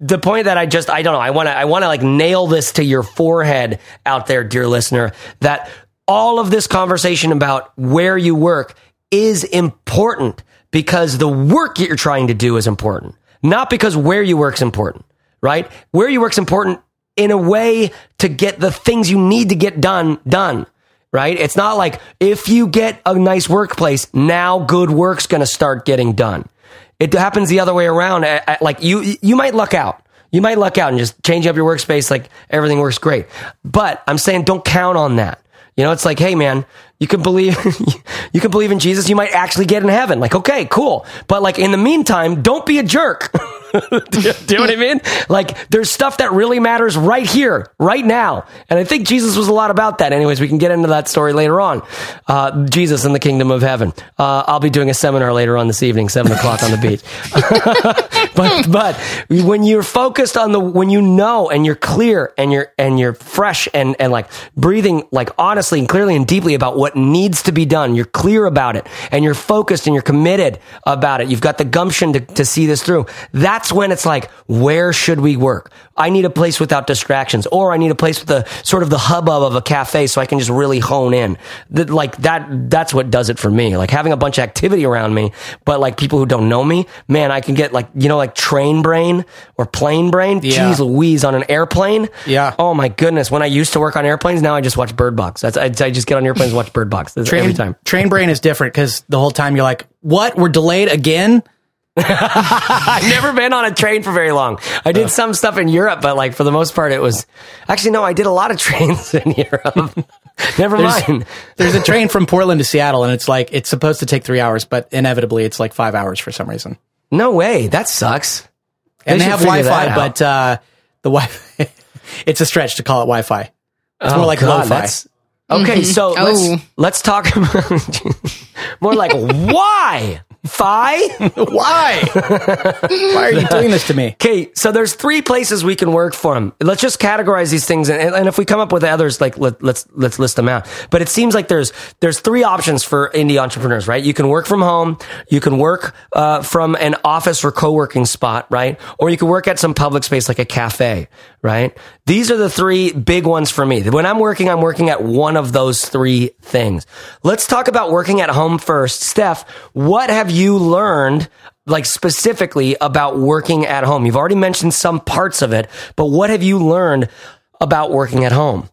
the point that I just I don't know I want to I want to like nail this to your forehead out there dear listener that all of this conversation about where you work is important because the work that you're trying to do is important not because where you work is important right where you work is important in a way to get the things you need to get done done right it's not like if you get a nice workplace now good work's going to start getting done it happens the other way around. Like you, you might luck out. You might luck out and just change up your workspace. Like everything works great. But I'm saying don't count on that. You know, it's like, hey man, You can believe, you can believe in Jesus. You might actually get in heaven. Like, okay, cool. But like in the meantime, don't be a jerk. do, you, do you know what I mean? Like, there's stuff that really matters right here, right now. And I think Jesus was a lot about that. Anyways, we can get into that story later on. Uh, Jesus in the kingdom of heaven. Uh, I'll be doing a seminar later on this evening, seven o'clock on the beach. but, but when you're focused on the, when you know and you're clear and you're, and you're fresh and, and like breathing like honestly and clearly and deeply about what needs to be done, you're clear about it and you're focused and you're committed about it. You've got the gumption to, to see this through. That's when it's like, where should we work? I need a place without distractions or I need a place with the sort of the hubbub of a cafe so I can just really hone in. That, like that, that's what does it for me. Like having a bunch of activity around me, but like people who don't know me, man, I can get like, you know, like train brain or plane brain. Yeah. Jeez Louise on an airplane. Yeah. Oh my goodness. When I used to work on airplanes, now I just watch Bird Box. That's, I, I just get on airplanes and watch Bird Box train, every time. Train brain is different because the whole time you're like, what? We're delayed again? I've never been on a train for very long. I did some stuff in Europe, but like for the most part, it was actually no. I did a lot of trains in Europe. never There's, mind. there's a train from Portland to Seattle, and it's like it's supposed to take three hours, but inevitably it's like five hours for some reason. No way. That sucks. And they, should have Wi-Fi, but uh, the Wi-Fi it's a stretch to call it Wi-Fi. It's more Oh, like God, lo-fi. that's- Okay, so Oh. let's let's talk about more like why Fi? Why? Why are you doing this to me? Okay, so there's three places we can work from. Let's just categorize these things, and, and if we come up with others, like let, let's let's list them out. But it seems like there's there's three options for indie entrepreneurs, right? You can work from home, you can work uh, from an office or co-working spot, right? Or you can work at some public space like a cafe, right? These are the three big ones for me. When I'm working, I'm working at one of those three things. Let's talk about working at home first. Steph, what have you learned like specifically about working at home? You've already mentioned some parts of it, but what have you learned about working at home?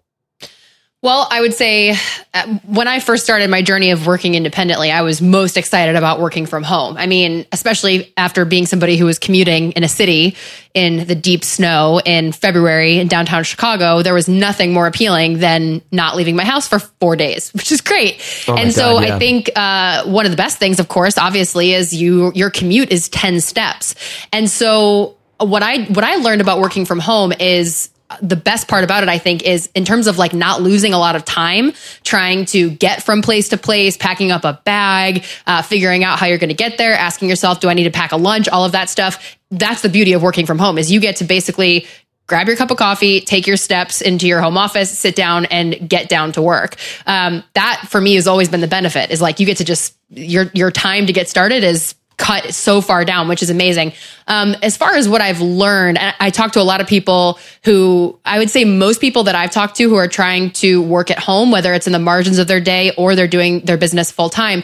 Well, I would say uh, when I first started my journey of working independently, I was most excited about working from home. I mean, especially after being somebody who was commuting in a city in the deep snow in February in downtown Chicago, there was nothing more appealing than not leaving my house for four days, which is great. my and so God, yeah. I think uh, one of the best things, of course, obviously, is you your commute is ten steps, and so what I what I learned about working from home is the best part about it, I think, is in terms of like not losing a lot of time trying to get from place to place, packing up a bag, uh, figuring out how you're going to get there, asking yourself, do I need to pack a lunch? All of that stuff. That's the beauty of working from home is you get to basically grab your cup of coffee, take your steps into your home office, sit down and get down to work. Um, that for me has always been the benefit is like you get to just your, your time to get started is cut so far down, which is amazing. Um, as far as what I've learned, I, talk to a lot of people who I would say most people that I've talked to who are trying to work at home, whether it's in the margins of their day or they're doing their business full time.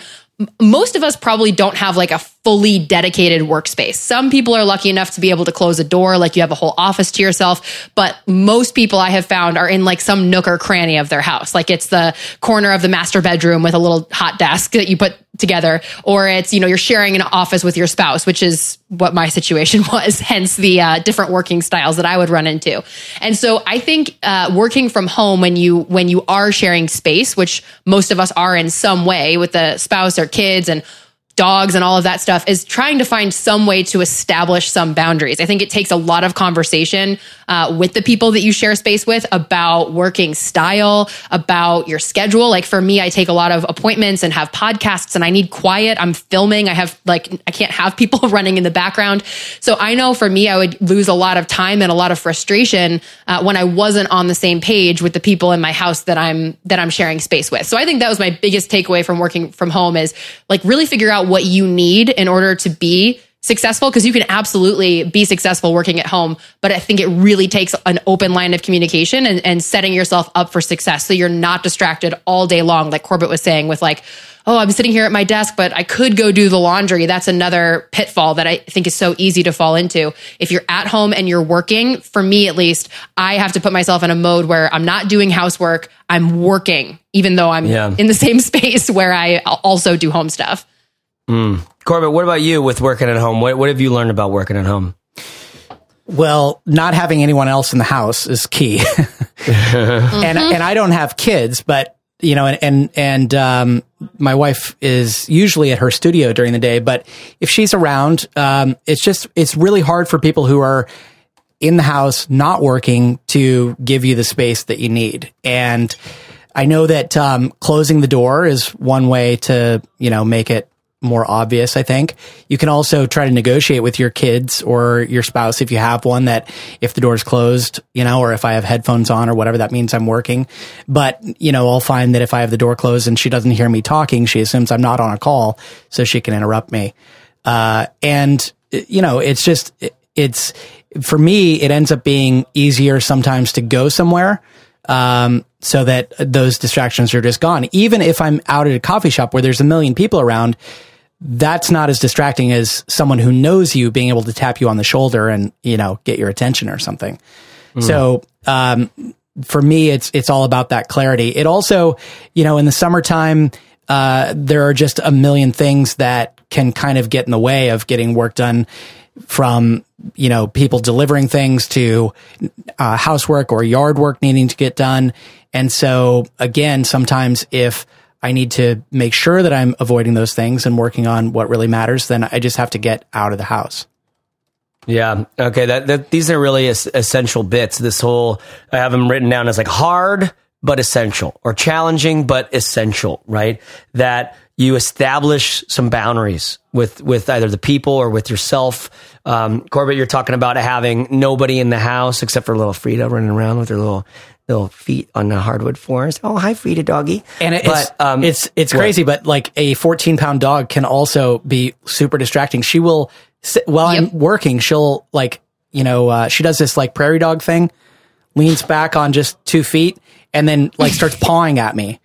Most of us probably don't have like a fully dedicated workspace. Some people are lucky enough to be able to close a door, like you have a whole office to yourself. But most people I have found are in like some nook or cranny of their house. Like it's the corner of the master bedroom with a little hot desk that you put together, or it's, you know, you're sharing an office with your spouse, which is what my situation was, hence the uh, different working styles that I would run into. And so I think uh, working from home when you when you are sharing space, which most of us are in some way with the spouse or kids and dogs and all of that stuff is trying to find some way to establish some boundaries. I think it takes a lot of conversation uh, with the people that you share space with about working style, about your schedule. Like for me, I take a lot of appointments and have podcasts and I need quiet. I'm filming. I have like, I can't have people running in the background. So I know for me, I would lose a lot of time and a lot of frustration uh, when I wasn't on the same page with the people in my house that I'm, that I'm sharing space with. So I think that was my biggest takeaway from working from home is like really figure out what you need in order to be successful because you can absolutely be successful working at home but i think it really takes an open line of communication and, and setting yourself up for success. So you're not distracted all day long like corbett was saying with like oh i'm sitting here at my desk but i could go do the laundry. That's another pitfall that i think is so easy to fall into. If you're at home and you're working for me at least i have to put myself in a mode where i'm not doing housework i'm working even though i'm Yeah. in the same space where i also do home stuff Corbett, what about you with working at home? What, what have you learned about working at home? Well, not having anyone else in the house is key. and and I don't have kids, but you know, and and, and um, my wife is usually at her studio during the day, but if she's around, um, it's just it's really hard for people who are in the house not working to give you the space that you need. And I know that um, closing the door is one way to you know make it more obvious, I think. You can also try to negotiate with your kids or your spouse if you have one that if the door's closed, you know, or if I have headphones on or whatever, that means I'm working. But, you know, I'll find that if I have the door closed and she doesn't hear me talking, she assumes I'm not on a call so she can interrupt me. Uh, and, you know, it's just, it's, for me, it ends up being easier sometimes to go somewhere. Um, so that those distractions are just gone. Even if I'm out at a coffee shop where there's a million people around, that's not as distracting as someone who knows you being able to tap you on the shoulder and you know get your attention or something. Mm. So um, for me, it's it's all about that clarity. It also, you know, in the summertime, uh, there are just a million things that can kind of get in the way of getting work done. From you know people delivering things to uh, housework or yard work needing to get done, and so again, sometimes if I need to make sure that I'm avoiding those things and working on what really matters, then I just have to get out of the house. Yeah. Okay. That, that these are really es- essential bits. This whole I have them written down as like hard but essential, or challenging but essential. Right. That you establish some boundaries with with either the people or with yourself. Um, Corbett, you're talking about having nobody in the house except for little Frida running around with her little little feet on the hardwood floors. Oh, hi, Frida doggy. And it's but, um, it's it's crazy, but like a 14 pound dog can also be super distracting. She will sit, while yep. I'm working. She'll like you know uh, she does this like prairie dog thing, leans back on just two feet, and then like starts pawing at me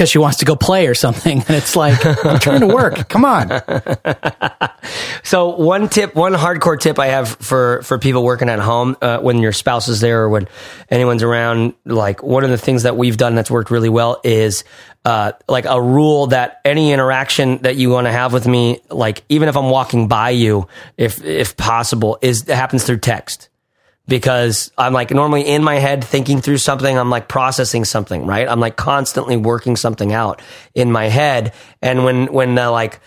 because she wants to go play or something. And it's like, I'm trying to work. Come on. so one tip, one hardcore tip I have for, for people working at home, uh, when your spouse is there or when anyone's around, like one of the things that we've done that's worked really well is, uh, like a rule that any interaction that you want to have with me, like even if I'm walking by you, if, if possible, is happens through text because I'm like normally in my head thinking through something. I'm like processing something, right? I'm like constantly working something out in my head. And when, when uh, like,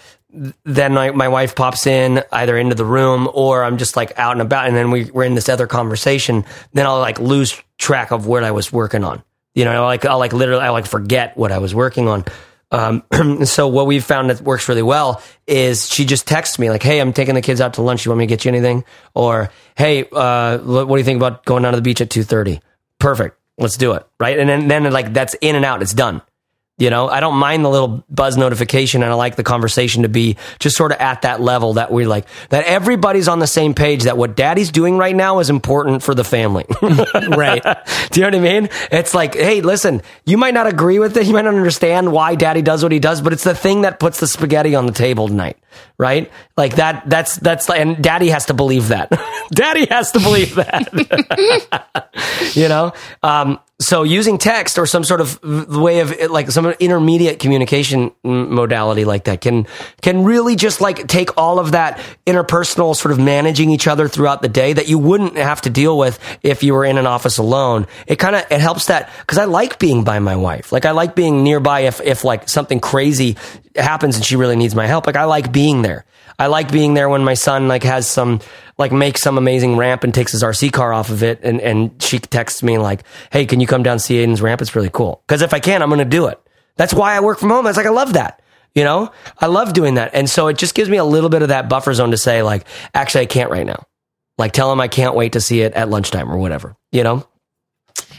then my, my wife pops in either into the room or I'm just like out and about. And then we, we're in this other conversation. Then I'll like lose track of what I was working on. You know, like I'll like literally, I like forget what I was working on. Um, so what we've found that works really well is she just texts me like, "Hey, I'm taking the kids out to lunch. You want me to get you anything?" Or, "Hey, uh, what do you think about going down to the beach at 2:30?" Perfect. Let's do it. Right. And then, then like that's in and out. It's done. You know, I don't mind the little buzz notification and I like the conversation to be just sort of at that level that we like, that everybody's on the same page that what daddy's doing right now is important for the family. right. Do you know what I mean? It's like, hey, listen, you might not agree with it. You might not understand why daddy does what he does, but it's the thing that puts the spaghetti on the table tonight. Right. Like that, that's, that's, and daddy has to believe that. daddy has to believe that. you know? Um, so using text or some sort of way of like some intermediate communication modality like that can can really just like take all of that interpersonal sort of managing each other throughout the day that you wouldn't have to deal with if you were in an office alone. It kind of it helps that because I like being by my wife. Like I like being nearby if if like something crazy happens and she really needs my help. Like I like being there. I like being there when my son like has some like makes some amazing ramp and takes his RC car off of it and and she texts me like, "Hey, can you come down see Aiden's ramp? It's really cool." Cuz if I can, I'm going to do it. That's why I work from home. It's like I love that. You know? I love doing that. And so it just gives me a little bit of that buffer zone to say like, "Actually, I can't right now." Like tell him I can't wait to see it at lunchtime or whatever, you know?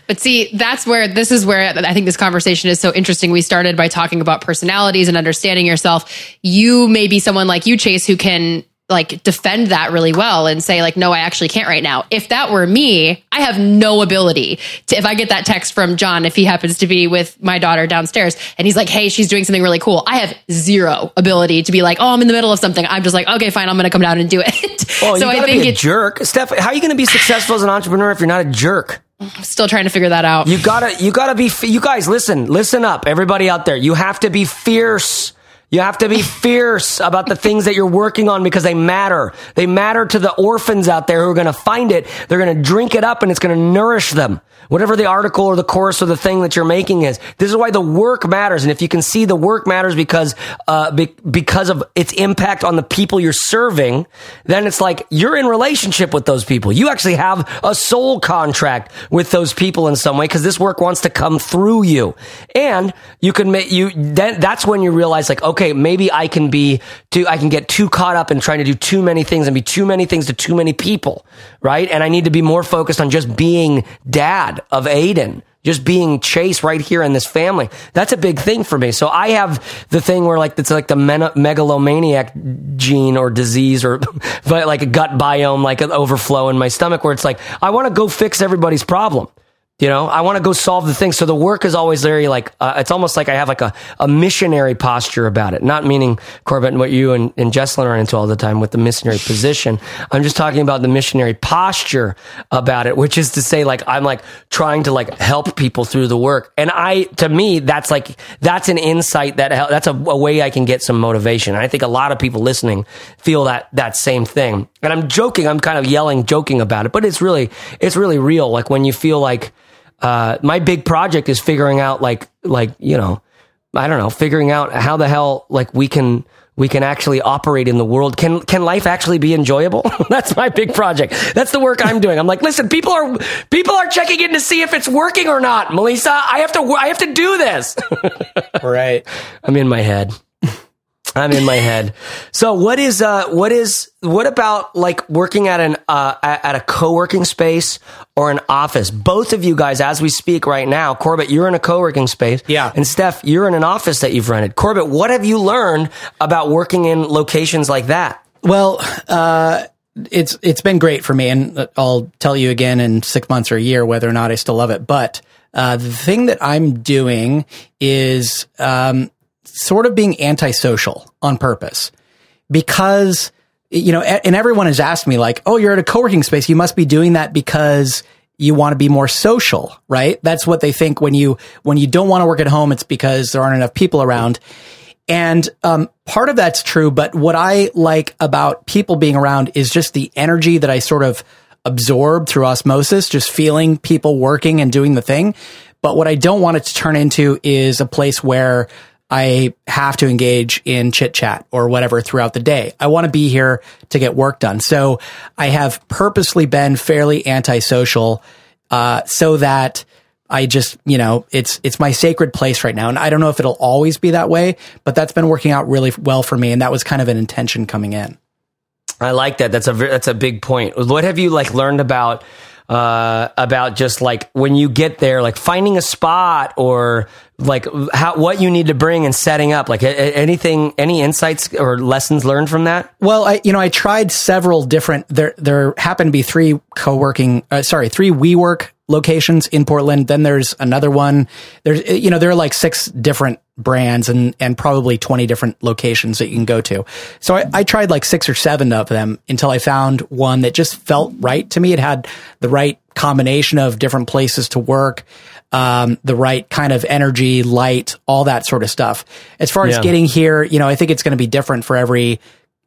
But see, that's where this is where I think this conversation is so interesting. We started by talking about personalities and understanding yourself. You may be someone like you, Chase, who can like defend that really well and say like no i actually can't right now. If that were me i have no ability to if i get that text from john if he happens to be with my daughter downstairs and he's like hey she's doing something really cool. I have zero ability to be like oh i'm in the middle of something. I'm just like okay fine i'm gonna come down and do it. Well, oh, so i think be a jerk. Steph how are you gonna be successful as an entrepreneur if you're not a jerk still trying to figure that out. You gotta, you gotta be, you guys, listen, listen up, everybody out there. You have to be fierce. You have to be fierce about the things that you're working on because they matter. They matter to the orphans out there who are going to find it. They're going to drink it up and it's going to nourish them. Whatever the article or the course or the thing that you're making is. This is why the work matters. And if you can see the work matters because, uh, be- because of its impact on the people you're serving, then it's like you're in relationship with those people. You actually have a soul contract with those people in some way because this work wants to come through you. And you can make you, then that's when you realize like, okay, maybe I can be too, I can get too caught up in trying to do too many things and be too many things to too many people. Right. And I need to be more focused on just being dad of Aiden just being Chase right here in this family. That's a big thing for me. So I have the thing where like it's like the men- megalomaniac gene or disease or like a gut biome, like an overflow in my stomach where it's like I want to go fix everybody's problem. You know, I want to go solve the thing. So the work is always very like, uh, it's almost like I have like a, a missionary posture about it. Not meaning, Corbett, and what you and, and Jesselyn are into all the time with the missionary position. I'm just talking about the missionary posture about it, which is to say, like, I'm like trying to like help people through the work. And I, to me, that's like, that's an insight that, that's a, a way I can get some motivation. And I think a lot of people listening feel that, that same thing. And I'm joking, I'm kind of yelling, joking about it, but it's really, it's really real. Like when you feel like, uh, my big project is figuring out like like you know I don't know figuring out how the hell like we can we can actually operate in the world. Can can life actually be enjoyable? That's my big project. That's the work I'm doing. I'm like, listen, people are people are checking in to see if it's working or not. Melissa, I have to I have to do this. right. I'm in my head. I'm in my head. So what is uh what is what about like working at an uh at a co-working space or an office? Both of you guys as we speak right now, Corbett, you're in a co-working space. Yeah. And Steph, you're in an office that you've rented. Corbett, what have you learned about working in locations like that? Well, uh it's it's been great for me and I'll tell you again in 6 months or a year whether or not I still love it. But uh, the thing that I'm doing is um, sort of being antisocial on purpose because you know and everyone has asked me like oh you're at a co-working space. You must be doing that because you want to be more social right? That's what they think when you when you don't want to work at home it's because there aren't enough people around. And um, part of that's true but what i like about people being around is just the energy that i sort of absorb through osmosis just feeling people working and doing the thing. But what i don't want it to turn into is a place where I have to engage in chit chat or whatever throughout the day. I want to be here to get work done. So I have purposely been fairly antisocial, uh, so that I just, you know, it's, it's my sacred place right now. And I don't know if it'll always be that way, but that's been working out really well for me. And that was kind of an intention coming in. I like that. That's a, that's a big point. What have you like learned about, uh, about just like when you get there, like finding a spot or like how what you need to bring and setting up like anything any insights or lessons learned from that? Well i you know i tried several different there there happened to be three co-working uh, sorry three WeWork locations in portland. Then there's another one. There's you know there are like six different brands and and probably 20 different locations that you can go to. So I, I tried like six or seven of them until i found one that just felt right to me. It had the right combination of different places to work um, the right kind of energy, light, all that sort of stuff. As far as getting here, you know, I think it's going to be different for every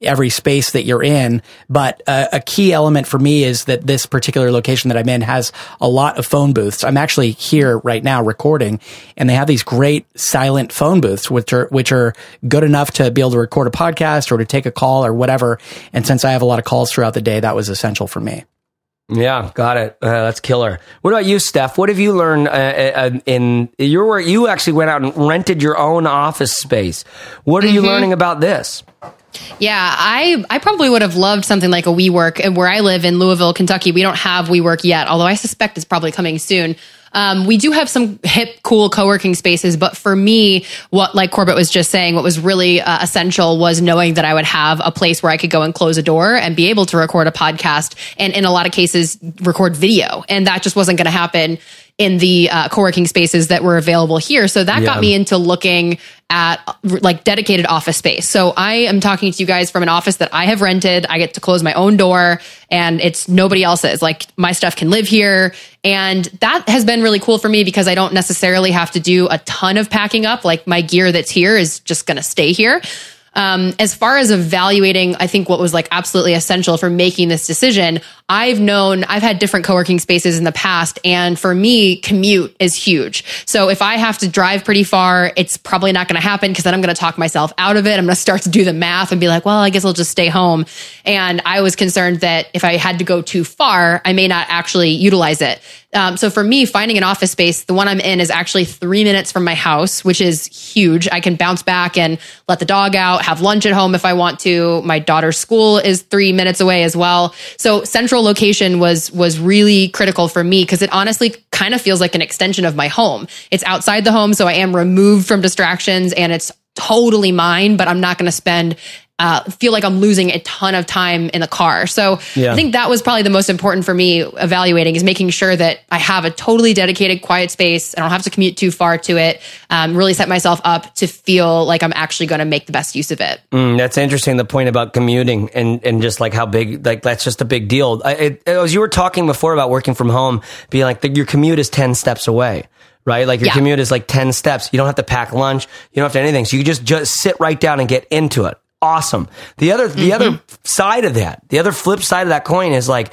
every space that you're in. But uh, a key element for me is that this particular location that I'm in has a lot of phone booths. I'm actually here right now recording, and they have these great silent phone booths, which are which are good enough to be able to record a podcast or to take a call or whatever. And since I have a lot of calls throughout the day, that was essential for me. Yeah, got it. Uh, that's killer. What about you, Steph? What have you learned uh, uh, in your You actually went out and rented your own office space. What are mm-hmm. you learning about this? Yeah, I I probably would have loved something like a WeWork. And where I live in Louisville, Kentucky, we don't have WeWork yet, although I suspect it's probably coming soon. Um, we do have some hip, cool co-working spaces, but for me, what like Corbett was just saying, what was really uh, essential was knowing that I would have a place where I could go and close a door and be able to record a podcast, and in a lot of cases, record video, and that just wasn't going to happen in the uh, co-working spaces that were available here. So that Yeah. got me into looking at like dedicated office space. So I am talking to you guys from an office that I have rented. I get to close my own door and it's nobody else's. Like my stuff can live here. And that has been really cool for me because I don't necessarily have to do a ton of packing up. Like my gear that's here is just going to stay here. Um, as far as evaluating, I think what was like absolutely essential for making this decision, I've known I've had different co-working spaces in the past, and for me, commute is huge. So if I have to drive pretty far, it's probably not going to happen because then I'm going to talk myself out of it. I'm going to start to do the math and be like, well, I guess I'll just stay home. And I was concerned that if I had to go too far, I may not actually utilize it. Um, so for me, finding an office space, the one I'm in is actually three minutes from my house, which is huge. I can bounce back and let the dog out, have lunch at home if I want to. My daughter's school is three minutes away as well. So central location was was really critical for me because it honestly kind of feels like an extension of my home. It's outside the home, so I am removed from distractions and it's totally mine, but I'm not going to spend uh, feel like I'm losing a ton of time in the car. So Yeah. I think that was probably the most important for me evaluating is making sure that I have a totally dedicated quiet space. I don't have to commute too far to it. Um, really set myself up to feel like I'm actually going to make the best use of it. Mm, that's interesting. The point about commuting and, and just like how big, like that's just a big deal. I, it, as you were talking before about working from home, being like the, your commute is 10 steps away, right? Like your Yeah. commute is like 10 steps. You don't have to pack lunch. You don't have to anything. So you just, just sit right down and get into it. Awesome. The other, the mm-hmm. other side of that, the other flip side of that coin is like,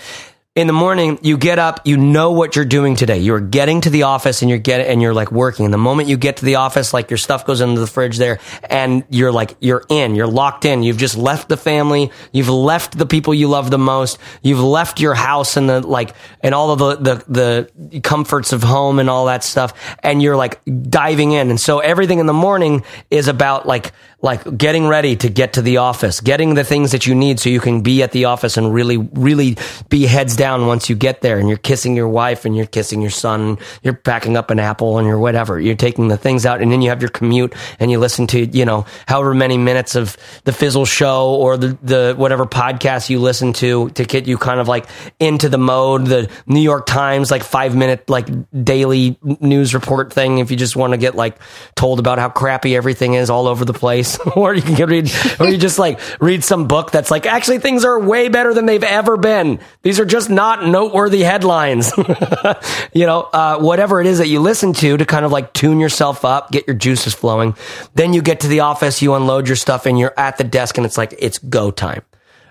in the morning, you get up, you know what you're doing today. You're getting to the office and you're getting, and you're like working. And the moment you get to the office, like your stuff goes into the fridge there and you're like, you're in, you're locked in. You've just left the family. You've left the people you love the most. You've left your house and the, like, and all of the, the, the comforts of home and all that stuff. And you're like diving in. And so everything in the morning is about like, like getting ready to get to the office, getting the things that you need so you can be at the office and really, really be heads down once you get there and you're kissing your wife and you're kissing your son, you're packing up an apple and you're whatever. You're taking the things out and then you have your commute and you listen to, you know, however many minutes of the Fizzle show or the, the whatever podcast you listen to to get you kind of like into the mode, the New York Times, like five minute, like daily news report thing. If you just want to get like told about how crappy everything is all over the place, or you can read, or you just like read some book that's like, actually things are way better than they've ever been. These are just not noteworthy headlines. you know, uh, whatever it is that you listen to to kind of like tune yourself up, get your juices flowing. Then you get to the office, you unload your stuff and you're at the desk and it's like, it's go time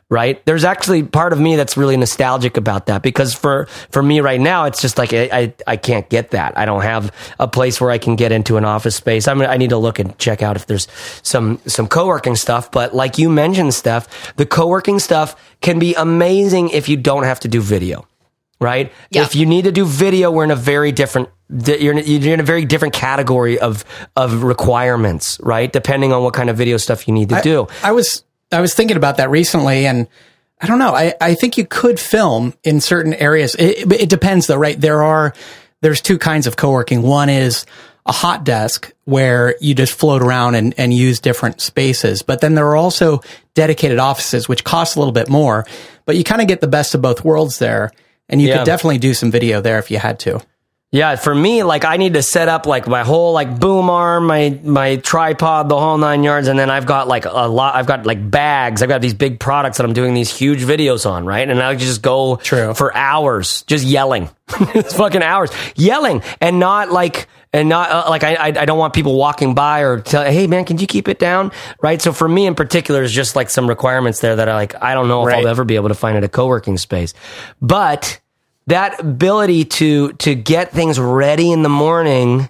right? There's actually part of me that's really nostalgic about that because for for me right now, it's just like I I, I can't get that. I don't have a place where I can get into an office space. I'm I need to look and check out if there's some some co-working stuff. But like you mentioned, Steph, the co-working stuff can be amazing if you don't have to do video. Right? Yeah. If you need to do video, we're in a very different you're in, you're in a very different category of of requirements, right? Depending on what kind of video stuff you need to do. I was I was thinking about that recently, and I don't know. I, I think you could film in certain areas. It, it depends, though, right? There are there's two kinds of co-working. One is a hot desk where you just float around and, and use different spaces. But then there are also dedicated offices, which cost a little bit more, but you kind of get the best of both worlds there. And you Yeah. could definitely do some video there if you had to. Yeah, for me, like I need to set up like my whole like boom arm, my my tripod, the whole nine yards, and then I've got like a lot. I've got like bags. I've got these big products that I'm doing these huge videos on, right? And I just go True. for hours, just yelling, it's fucking hours, yelling, and not like. And not uh, like I, I I don't want people walking by or tell, hey man, can you keep it down, right? So for me in particular, is just like some requirements there that I like. I don't know if Right. I'll ever be able to find at a co-working space, but that ability to to get things ready in the morning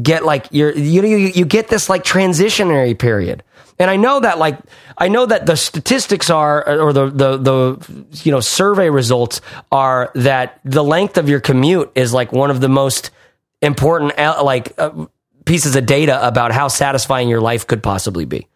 get like you're you you you get this like transitionary period. And i know that like i know that the statistics are or the the the you know survey results are that the length of your commute is like one of the most important uh, like uh, pieces of data about how satisfying your life could possibly be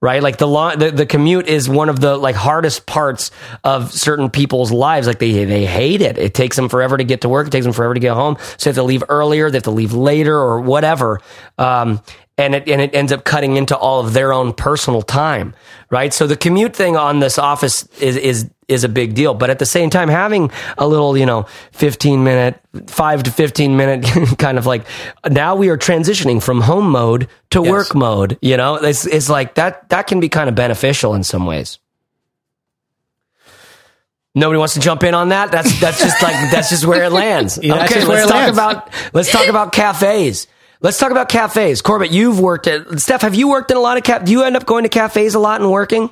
right? Like the, long, the the commute is one of the like hardest parts of certain people's lives. Like they they hate it. It takes them forever to get to work. It takes them forever to get home. So they have to leave earlier. They have to leave later or whatever. Um and it and it ends up cutting into all of their own personal time right? So the commute thing on this office is is is a big deal. But at the same time, having a little, you know, 15 minute, five to 15 minute kind of like now we are transitioning from home mode to Yes. work mode, you know, it's, it's like that, that can be kind of beneficial in some ways. Nobody wants to jump in on that. That's that's just like that's just where it lands. Yeah, okay, let's talk lands. about let's talk about cafes. Let's talk about cafes. Corbett, you've worked at Steph. Have you worked in a lot of cap? Do you end up going to cafes a lot and working?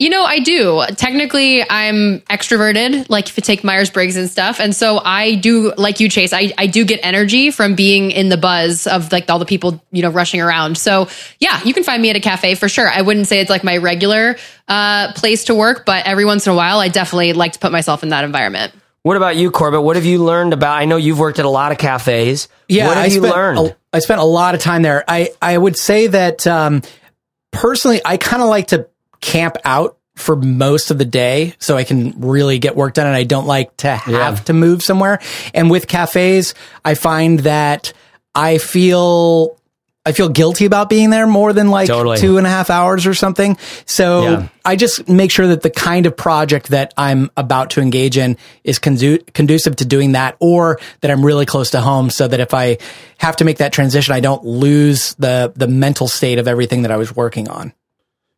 You know, I do. Technically, I'm extroverted, like if you take Myers Briggs and stuff. And so I do, like you, Chase, I, I do get energy from being in the buzz of like all the people, you know, rushing around. So yeah, you can find me at a cafe for sure. I wouldn't say it's like my regular uh, place to work, but every once in a while, I definitely like to put myself in that environment. What about you, Corbett? What have you learned about? I know you've worked at a lot of cafes. Yeah, what have I you spent learned? A, I spent a lot of time there. I I would say that um, personally, I kind of like to camp out for most of the day so I can really get work done and I don't like to have Yeah. to move somewhere. And with cafes, I find that I feel I feel guilty about being there more than like Totally. two and a half hours or something. So Yeah. I just make sure that the kind of project that I'm about to engage in is condu- conducive to doing that or that I'm really close to home so that if I have to make that transition, I don't lose the, the mental state of everything that I was working on.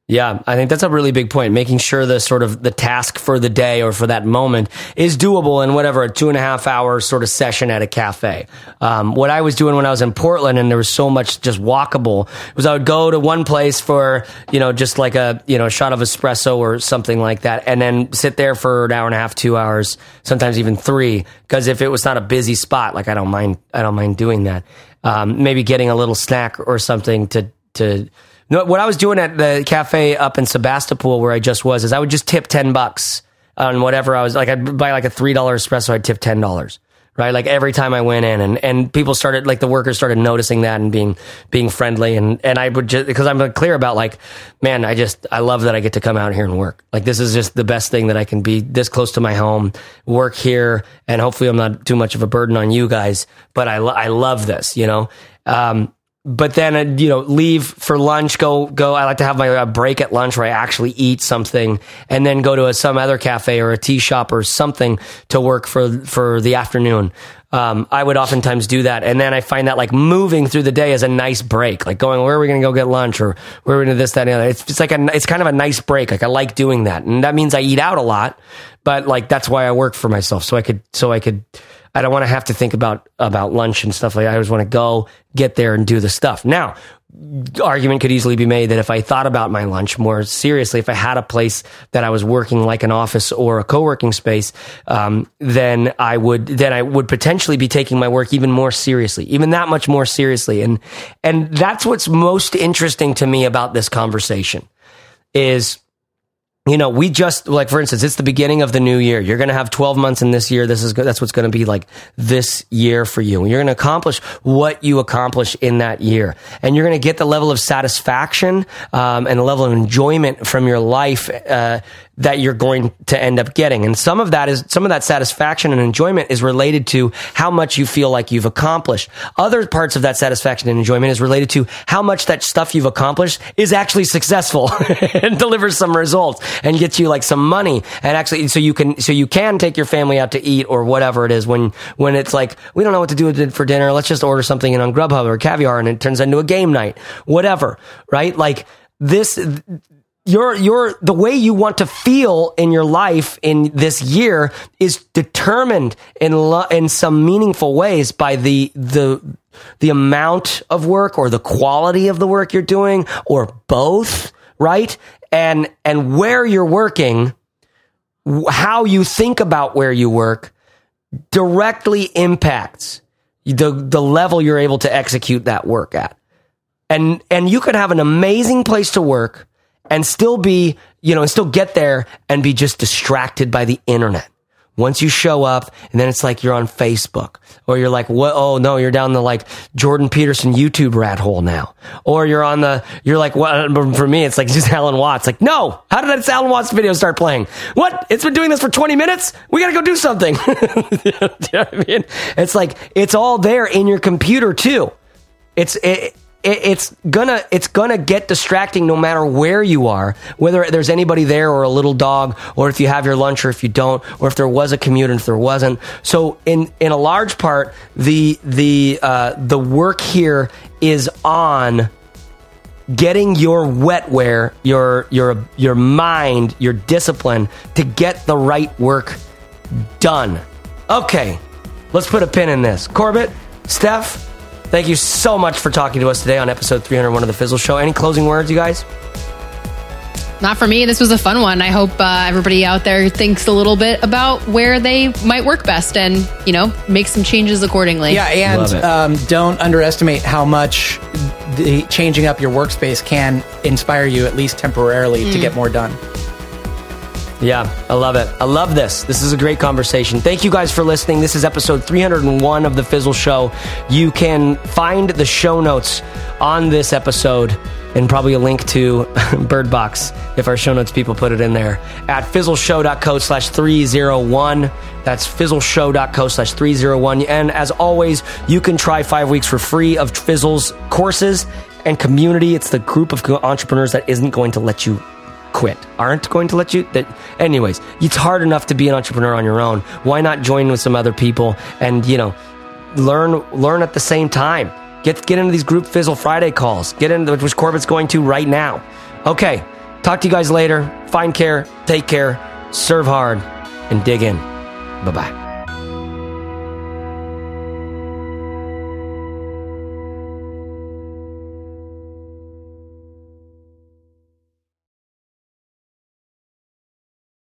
Yeah, I think that's a really big point. Making sure the sort of the task for the day or for that moment is doable in whatever a two and a half hour sort of session at a cafe. Um, what I was doing when I was in Portland and there was so much just walkable was I would go to one place for you know just like a you know shot of espresso or something like that, and then sit there for an hour and a half, two hours, sometimes even three. Because if it was not a busy spot, like I don't mind, I don't mind doing that. Um, maybe getting a little snack or something to to no, what I was doing at the cafe up in Sebastopol where I just was is I would just tip 10 bucks on whatever I was like. I'd buy like a $3 espresso. I'd tip $10, right? Like every time I went in and, and people started, like the workers started noticing that and being, being friendly. And, and I would just, because I'm clear about like, man, I just, I love that I get to come out here and work. Like this is just the best thing that I can be this close to my home, work here. And hopefully I'm not too much of a burden on you guys, but I, I love this, you know? Um, but then uh, you know leave for lunch go go i like to have my uh, break at lunch where i actually eat something and then go to a, some other cafe or a tea shop or something to work for for the afternoon. Um, i would oftentimes do that. And then i find that like moving through the day is a nice break. Like going where are we going to go get lunch? Or where are we going to this that and the other? It's, it's like a it's kind of a nice break. Like i like doing that. And that means i eat out a lot but like that's why i work for myself. So i could so i could I don't want to have to think about about lunch and stuff like that. I always want to go get there and do the stuff. Now, argument could easily be made that if I thought about my lunch more seriously, if I had a place that I was working like an office or a co-working space, um, then I would then I would potentially be taking my work even more seriously, even that much more seriously. And and that's what's most interesting to me about this conversation is you know, we just like for instance, it's the beginning of the new year. You're going to have 12 months in this year. This is that's what's going to be like this year for you. You're going to accomplish what you accomplish in that year, and you're going to get the level of satisfaction um, and the level of enjoyment from your life uh, that you're going to end up getting. And some of that is some of that satisfaction and enjoyment is related to how much you feel like you've accomplished. Other parts of that satisfaction and enjoyment is related to how much that stuff you've accomplished is actually successful and delivers some results and gets you like some money. And actually so you can so you can take your family out to eat or whatever it is when when it's like we don't know what to do for dinner. Let's just order something in on Grubhub or Caviar and it turns into a game night. Whatever right? Like this your your the way you want to feel in your life in this year is determined in lo- in some meaningful ways by the the the amount of work or the quality of the work you're doing or both right and and where you're working how you think about where you work directly impacts the the level you're able to execute that work at. And and you could have an amazing place to work and still be you know and still get there and be just distracted by the internet once you show up and then it's like you're on facebook or you're like what oh no you're down the like jordan peterson youtube rat hole now. Or you're on the you're like what for me it's like just alan watts. Like no! How did that alan watts video start playing? What? It's been doing this for 20 minutes? We gotta go do something. You know i mean? It's like it's all there in your computer too. It's it, it, it's gonna it's gonna get distracting no matter where you are, whether there's anybody there or a little dog, or if you have your lunch or if you don't, or if there was a commute and if there wasn't. So in in a large part, the the uh, the work here is on getting your wetware, your your your mind, your discipline to get the right work done. Okay, let's put a pin in this. Corbett, Steph, thank you so much for talking to us today on episode 301 of the Fizzle Show. Any closing words, you guys? Not for me. This was a fun one. I hope uh, everybody out there thinks a little bit about where they might work best and, you know, make some changes accordingly. Yeah, and um, don't underestimate how much the changing up your workspace can inspire you, at least temporarily, to get more done. Yeah, I love it. I love this. This is a great conversation. Thank you guys for listening. This is episode 301 of The Fizzle Show. You can find the show notes on this episode and probably a link to Bird Box if our show notes people put it in there at fizzleshow.co slash 301. That's fizzleshow.co slash 301. And as always, you can try five weeks for free of Fizzle's courses and community. It's the group of entrepreneurs that isn't going to let you quit. Aren't going to let you that anyways it's hard enough to be an entrepreneur on your own. Why not join with some other people and you know learn learn at the same time. Get get into these group fizzle friday calls. Get into which corbett's going to right now. Okay talk to you guys later. Find care take care serve hard and dig in. Bye bye